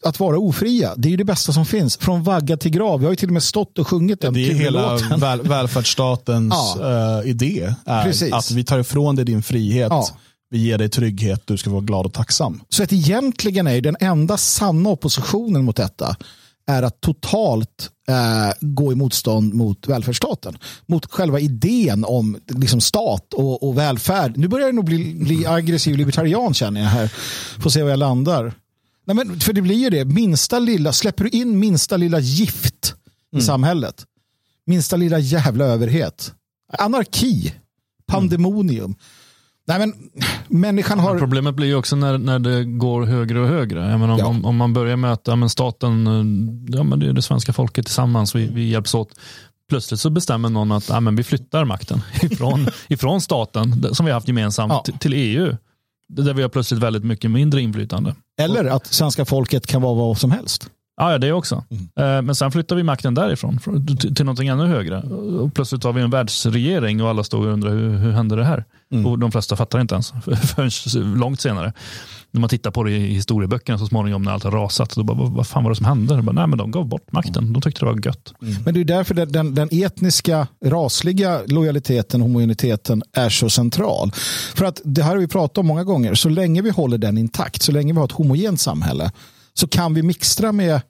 att vara ofria. Det är ju det bästa som finns. Från vagga till grav. Vi har ju till och med stått och sjungit den Det är hela väl, välfärdsstatens Ja. eh, idé. Att vi tar ifrån dig din frihet. Ja. Vi ger dig trygghet, du ska vara glad och tacksam. Så att egentligen är den enda sanna oppositionen mot detta är att totalt eh, gå i motstånd mot välfärdsstaten. Mot själva idén om liksom, stat och, och välfärd. Nu börjar jag nog bli, bli aggressiv libertarian känner jag här. Får se var jag landar. Nej, men, för det blir ju det, minsta lilla, släpper du in minsta lilla gift i samhället, minsta lilla jävla överhet, anarki, pandemonium. Nej men människan har... Problemet blir ju också när, när det går högre och högre. Jag menar, om, Ja. om, om man börjar med att ja, men staten, eh, ja, men det är det svenska folket tillsammans, vi, vi hjälps åt. Plötsligt så bestämmer någon att ja, men vi flyttar makten ifrån, ifrån staten, som vi har haft gemensamt, Ja. till, till EU. där vi har plötsligt väldigt mycket mindre inflytande. Eller att svenska folket kan vara vad som helst. Ja, det också. Mm. Men sen flyttar vi makten därifrån till, någonting ännu högre. Och plötsligt har vi en världsregering och alla står och undrar hur, hur hände det här? Mm. Och de flesta fattar inte ens förrän långt senare. När man tittar på det i historieböckerna så småningom när allt har rasat. Då bara, vad, vad fan var det som hände? Bara, Nej, men de gav bort makten. De tyckte det var gött. Mm. Men det är därför den, den, den, etniska, rasliga lojaliteten, homogeniteten är så central. För att det här har vi pratat om många gånger. Så länge vi håller den intakt, så länge vi har ett homogent samhälle så kan vi mixtra med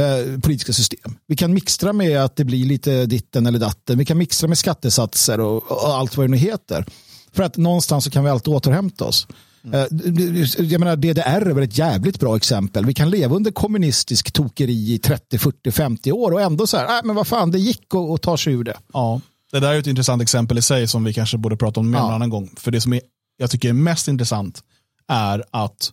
eh, politiska system. Vi kan mixtra med att det blir lite ditten eller datten. Vi kan mixtra med skattesatser och, och allt vad det nu heter. För att någonstans så kan vi alltid återhämta oss. Mm. Jag menar, DDR är väl ett jävligt bra exempel. Vi kan leva under kommunistisk tokeri i 30, 40, 50 år och ändå så här, äh, men vad fan, det gick att ta sig ur det. Ja, det där är ett intressant exempel i sig som vi kanske borde prata om ja. en annan gång. För det som är, jag tycker är mest intressant är att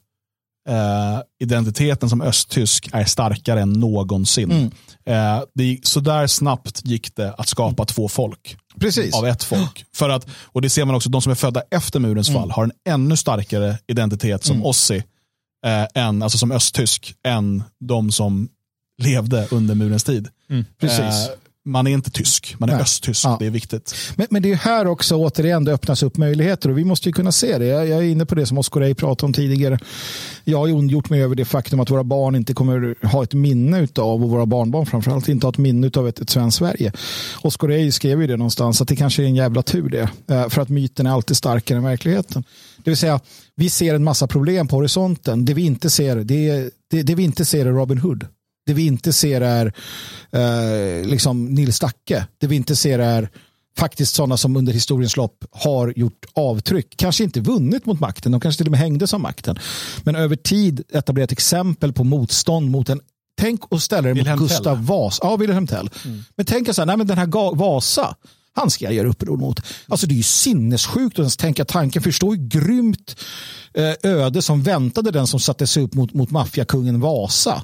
eh, identiteten som östtysk är starkare än någonsin. Mm. Eh, det, så där snabbt gick det att skapa två folk. Precis. Av ett folk. För att, och det ser man också, de som är födda efter murens mm. fall har en ännu starkare identitet som mm. ossi, eh, än, alltså som östtysk, än de som levde under murens tid. Mm. Precis. Man är inte tysk, man är Nej. östtysk. Ja. Det är viktigt. Men, men det är här också återigen det öppnas upp möjligheter och vi måste ju kunna se det. Jag, jag är inne på det som Oskar Rej pratade om tidigare. Jag har ju ondgjort mig över det faktum att våra barn inte kommer ha ett minne av och våra barnbarn framförallt inte ha ett minne av ett, ett svenskt Sverige. Oskar Rej skrev ju det någonstans att det kanske är en jävla tur det. Eh, för att myten är alltid starkare än verkligheten. Det vill säga, vi ser en massa problem på horisonten. Det vi inte ser, det, det, det vi inte ser är Robin Hood. Det vi inte ser är eh, liksom Nils Dacke. Det vi inte ser är faktiskt sådana som under historiens lopp har gjort avtryck. Kanske inte vunnit mot makten, de kanske till och med hängdes av makten. Men över tid etablerat exempel på motstånd mot en Tänk och ställa det mot Gustav Vasa. Ja, Wilhelm Tell. Mm. Men tänk så här, nej men den här Vasa, han ska jag göra uppror mot. Alltså det är ju sinnessjukt att ens tänka tanken. Förstå hur grymt eh, öde som väntade den som satte sig upp mot, mot maffiakungen Vasa.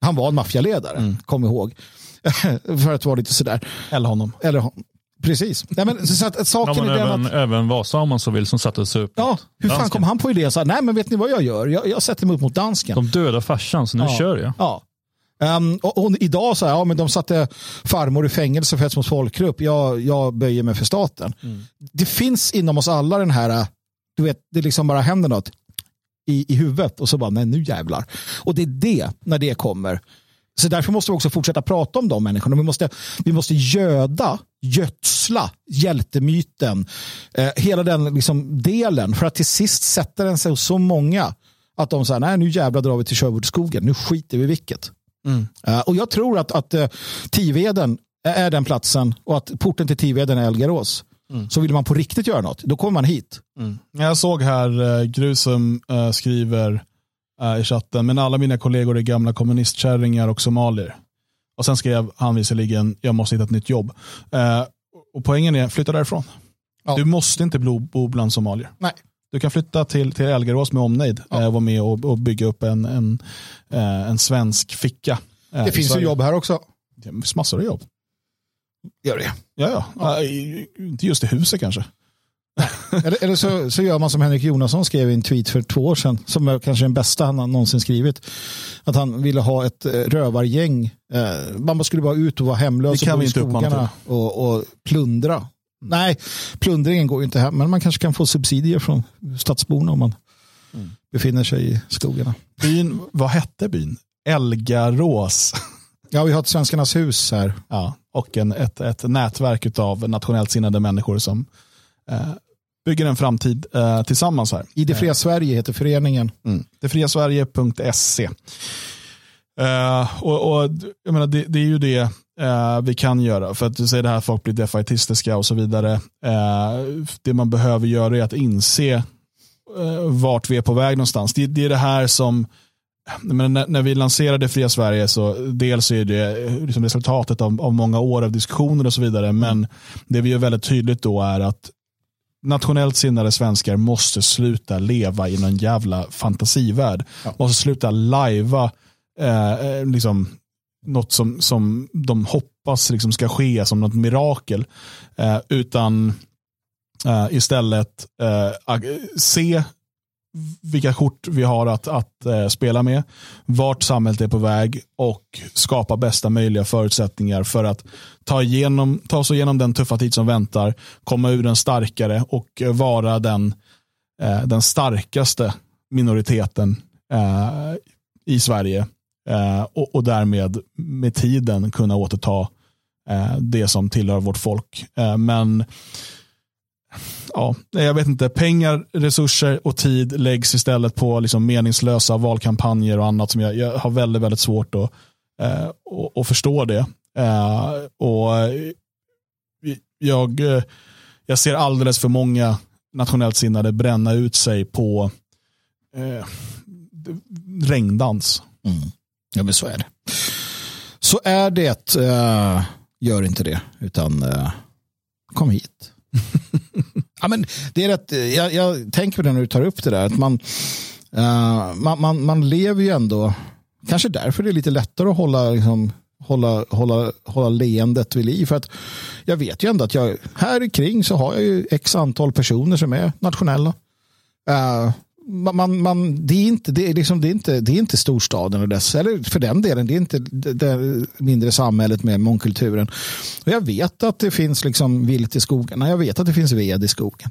Han var en maffialedare, mm. kom ihåg. För att vara lite sådär. Eller honom. Eller honom. Precis. Nej, men, så att, saken ja, men även, att, även Vasa om man så vill som satte sig upp. Ja, hur fan kom han på idén? Så nej men vet ni vad jag gör? Jag, jag sätter mig upp mot dansken. De dödar farsan så nu ja. kör jag. Ja. Um, och, och, idag så här, ja men de satte farmor i fängelse för hets mot folkgrupp. Jag, jag böjer mig för staten. Mm. Det finns inom oss alla den här, du vet, det liksom bara händer något i, i huvudet och så bara, nej nu jävlar. Och det är det, när det kommer. Så därför måste vi också fortsätta prata om de människorna. Vi måste, vi måste göda, gödsla hjältemyten, eh, hela den liksom delen för att till sist sätter den sig hos så många att de säger, nej nu jävlar drar vi till Sherwoodskogen, nu skiter vi i vilket. Mm. Uh, och jag tror att, att uh, Tiveden är den platsen och att porten till Tiveden är Elgarås. Mm. Så vill man på riktigt göra något, då kommer man hit. Mm. Jag såg här, eh, Grusum eh, skriver eh, i chatten, men alla mina kollegor är gamla kommunistkärringar och somalier. Och sen skrev han visserligen, jag måste hitta ett nytt jobb. Eh, och poängen är, flytta därifrån. Ja. Du måste inte bo bland somalier. Nej. Du kan flytta till, till Elgarås med omnejd ja. och vara med och, och bygga upp en, en, en svensk ficka. Det finns ju jobb här också. Det finns massor av jobb. Gör det? Ja, ja. Inte just i huset kanske. eller, eller så, så gör man som Henrik Jonasson skrev i en tweet för två år sedan, som är kanske den bästa han någonsin skrivit. Att han ville ha ett eh, rövargäng. Eh, man skulle bara ut och vara hemlös och bo i skogarna och, och plundra. Nej, plundringen går ju inte hem, men man kanske kan få subsidier från stadsborna om man mm. befinner sig i skogarna. Byn, vad hette byn? Elgarås. Ja, vi har ett Svenskarnas hus här. Ja, och en, ett, ett nätverk av nationellt sinnade människor som eh, bygger en framtid eh, tillsammans här. I det fria Sverige heter föreningen. Mm. Detfriasverige.se. Eh, och, och, jag menar, det, det är ju det eh, vi kan göra. För att du säger det här folk blir defaitistiska och så vidare. Eh, det man behöver göra är att inse eh, vart vi är på väg någonstans. Det, det är det här som men när, när, vi lanserade Fria Sverige så dels är det liksom resultatet av, av, många år av diskussioner och så vidare. Men det vi gör väldigt tydligt då är att nationellt sinnade svenskar måste sluta leva i någon jävla fantasivärld. Ja. Måste sluta lajva eh, eh, liksom, något som, som de hoppas liksom ska ske som något mirakel. Eh, utan eh, istället eh, se vilka kort vi har att, att eh, spela med, vart samhället är på väg och skapa bästa möjliga förutsättningar för att ta, igenom, ta sig igenom den tuffa tid som väntar, komma ur den starkare och eh, vara den, eh, den starkaste minoriteten eh, i Sverige eh, och, och, därmed med tiden kunna återta eh, det som tillhör vårt folk. Eh, men ja, jag vet inte, pengar, resurser och tid läggs istället på liksom meningslösa valkampanjer och annat som jag, jag har väldigt, väldigt svårt att, eh, att, förstå det. Eh, och jag, jag ser alldeles för många nationellt sinnade bränna ut sig på eh, regndans. Mm. Ja, men så är det. Så är det. Uh, gör inte det, utan uh, kom hit. ja, men det är rätt, eh, jag, jag tänker på det när du tar upp det där. Att man, uh, man, man, man lever ju ändå, kanske därför det är lite lättare att hålla, liksom, hålla, hålla, hålla leendet vid liv. För att jag vet ju ändå att jag, här kring så har jag ju x antal personer som är nationella. Uh, man, man, det, är inte, det, är liksom, det, är inte, det är inte storstaden och dess, eller för den delen, det är inte det, det mindre samhället med mångkulturen. Och jag vet att det finns liksom vilt i skogarna, jag vet att det finns ved i skogen.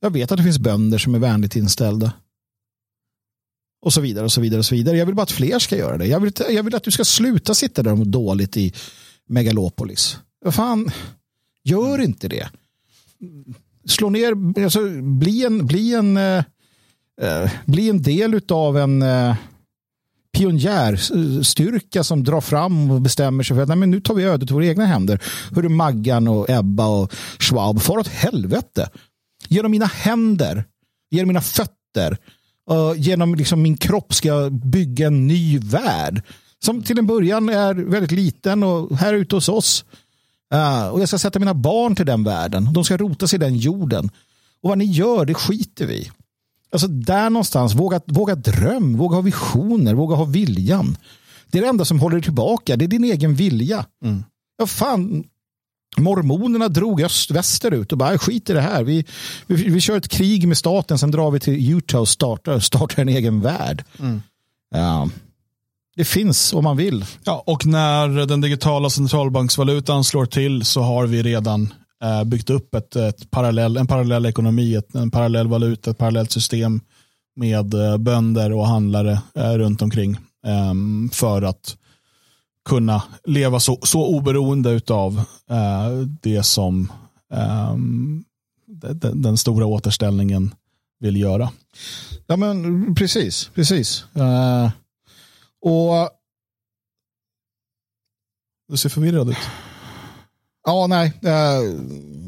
Jag vet att det finns bönder som är vänligt inställda. Och så vidare och så vidare och så vidare. Jag vill bara att fler ska göra det. Jag vill, jag vill att du ska sluta sitta där och må dåligt i megalopolis. Vad fan, gör inte det. Slå ner, alltså, bli en, bli en eh, eh, bli en del av en eh, pionjärstyrka som drar fram och bestämmer sig för att nej, men nu tar vi ödet i våra egna händer. Hur Maggan och Ebba och Schwab far åt helvete. Genom mina händer, genom mina fötter, uh, genom liksom min kropp ska jag bygga en ny värld. Som till en början är väldigt liten och här ute hos oss. Uh, och jag ska sätta mina barn till den världen. De ska rota sig i den jorden. Och vad ni gör, det skiter vi i. Alltså där någonstans, våga, våga dröm, våga ha visioner, våga ha viljan. Det är det enda som håller dig tillbaka, det är din egen vilja. Mm. Ja, fan, mormonerna drog öst västerut och bara skit i det här. Vi, vi, vi kör ett krig med staten, sen drar vi till Utah och startar, startar en egen värld. Mm. Ja. Det finns om man vill. Ja, och när den digitala centralbanksvalutan slår till så har vi redan byggt upp ett, ett parallell, en parallell ekonomi, ett, en parallell valuta, ett parallellt system med eh, bönder och handlare eh, runt omkring ehm, för att kunna leva så, så oberoende av det som ehm, den, den stora återställningen vill göra. Ja men precis, precis. Uh, och Du ser förvirrad ut. Ja, nej. Uh,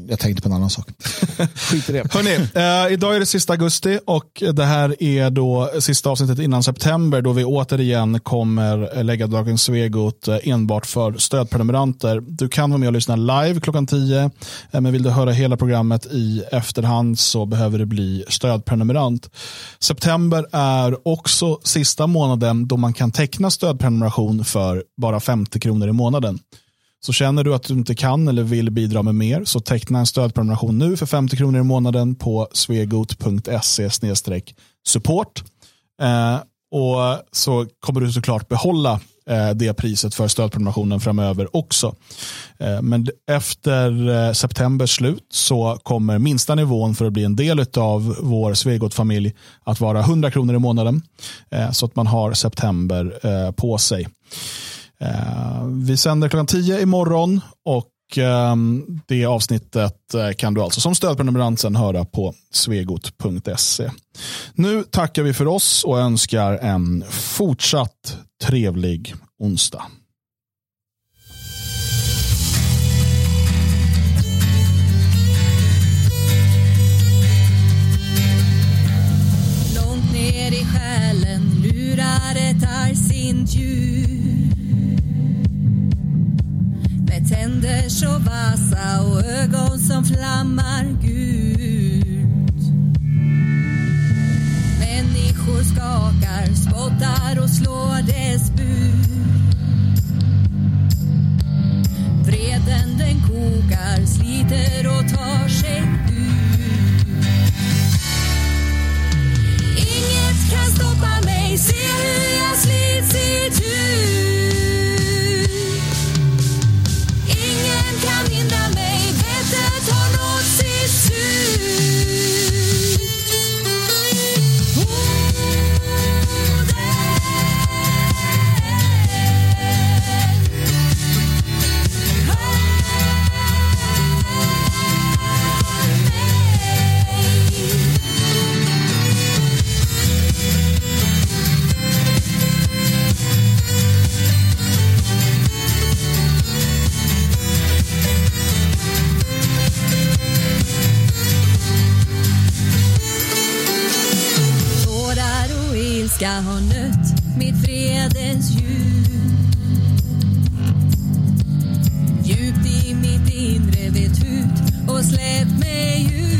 jag tänkte på en annan sak. Skit i det. Hörrni, uh, idag är det sista augusti och det här är då sista avsnittet innan september då vi återigen kommer lägga Dagens Svegot eh, enbart för stödprenumeranter. Du kan vara med och lyssna live klockan 10 men vill du höra hela programmet i efterhand så behöver det bli stödprenumerant. September är också sista månaden då man kan teckna stödprenumeration för bara 50 kronor i månaden. Så känner du att du inte kan eller vill bidra med mer så teckna en stödprenumeration nu för 50 kronor i månaden på svegot.se support. Eh, och så kommer du såklart behålla eh, det priset för stödprenumerationen framöver också. Eh, men efter eh, septembers slut så kommer minsta nivån för att bli en del av vår Svegot-familj att vara 100 kronor i månaden. Eh, så att man har september eh, på sig. Eh, vi sänder klockan 10 imorgon och ehm, det avsnittet eh, kan du alltså som stödprenumerant sen höra på svegot.se. Nu tackar vi för oss och önskar en fortsatt trevlig onsdag. Långt ner i själen lurar ett argsint ljud med tänder så vassa och ögon som flammar gult. Människor skakar, spottar och slår dess bud. Vreden den kokar, sliter och tar sig ut. Inget kan stoppa mig, se hur jag slits itu. Ska ha nött mitt fredens ljus. Djupt i mitt inre vet hut och släpp mig ut.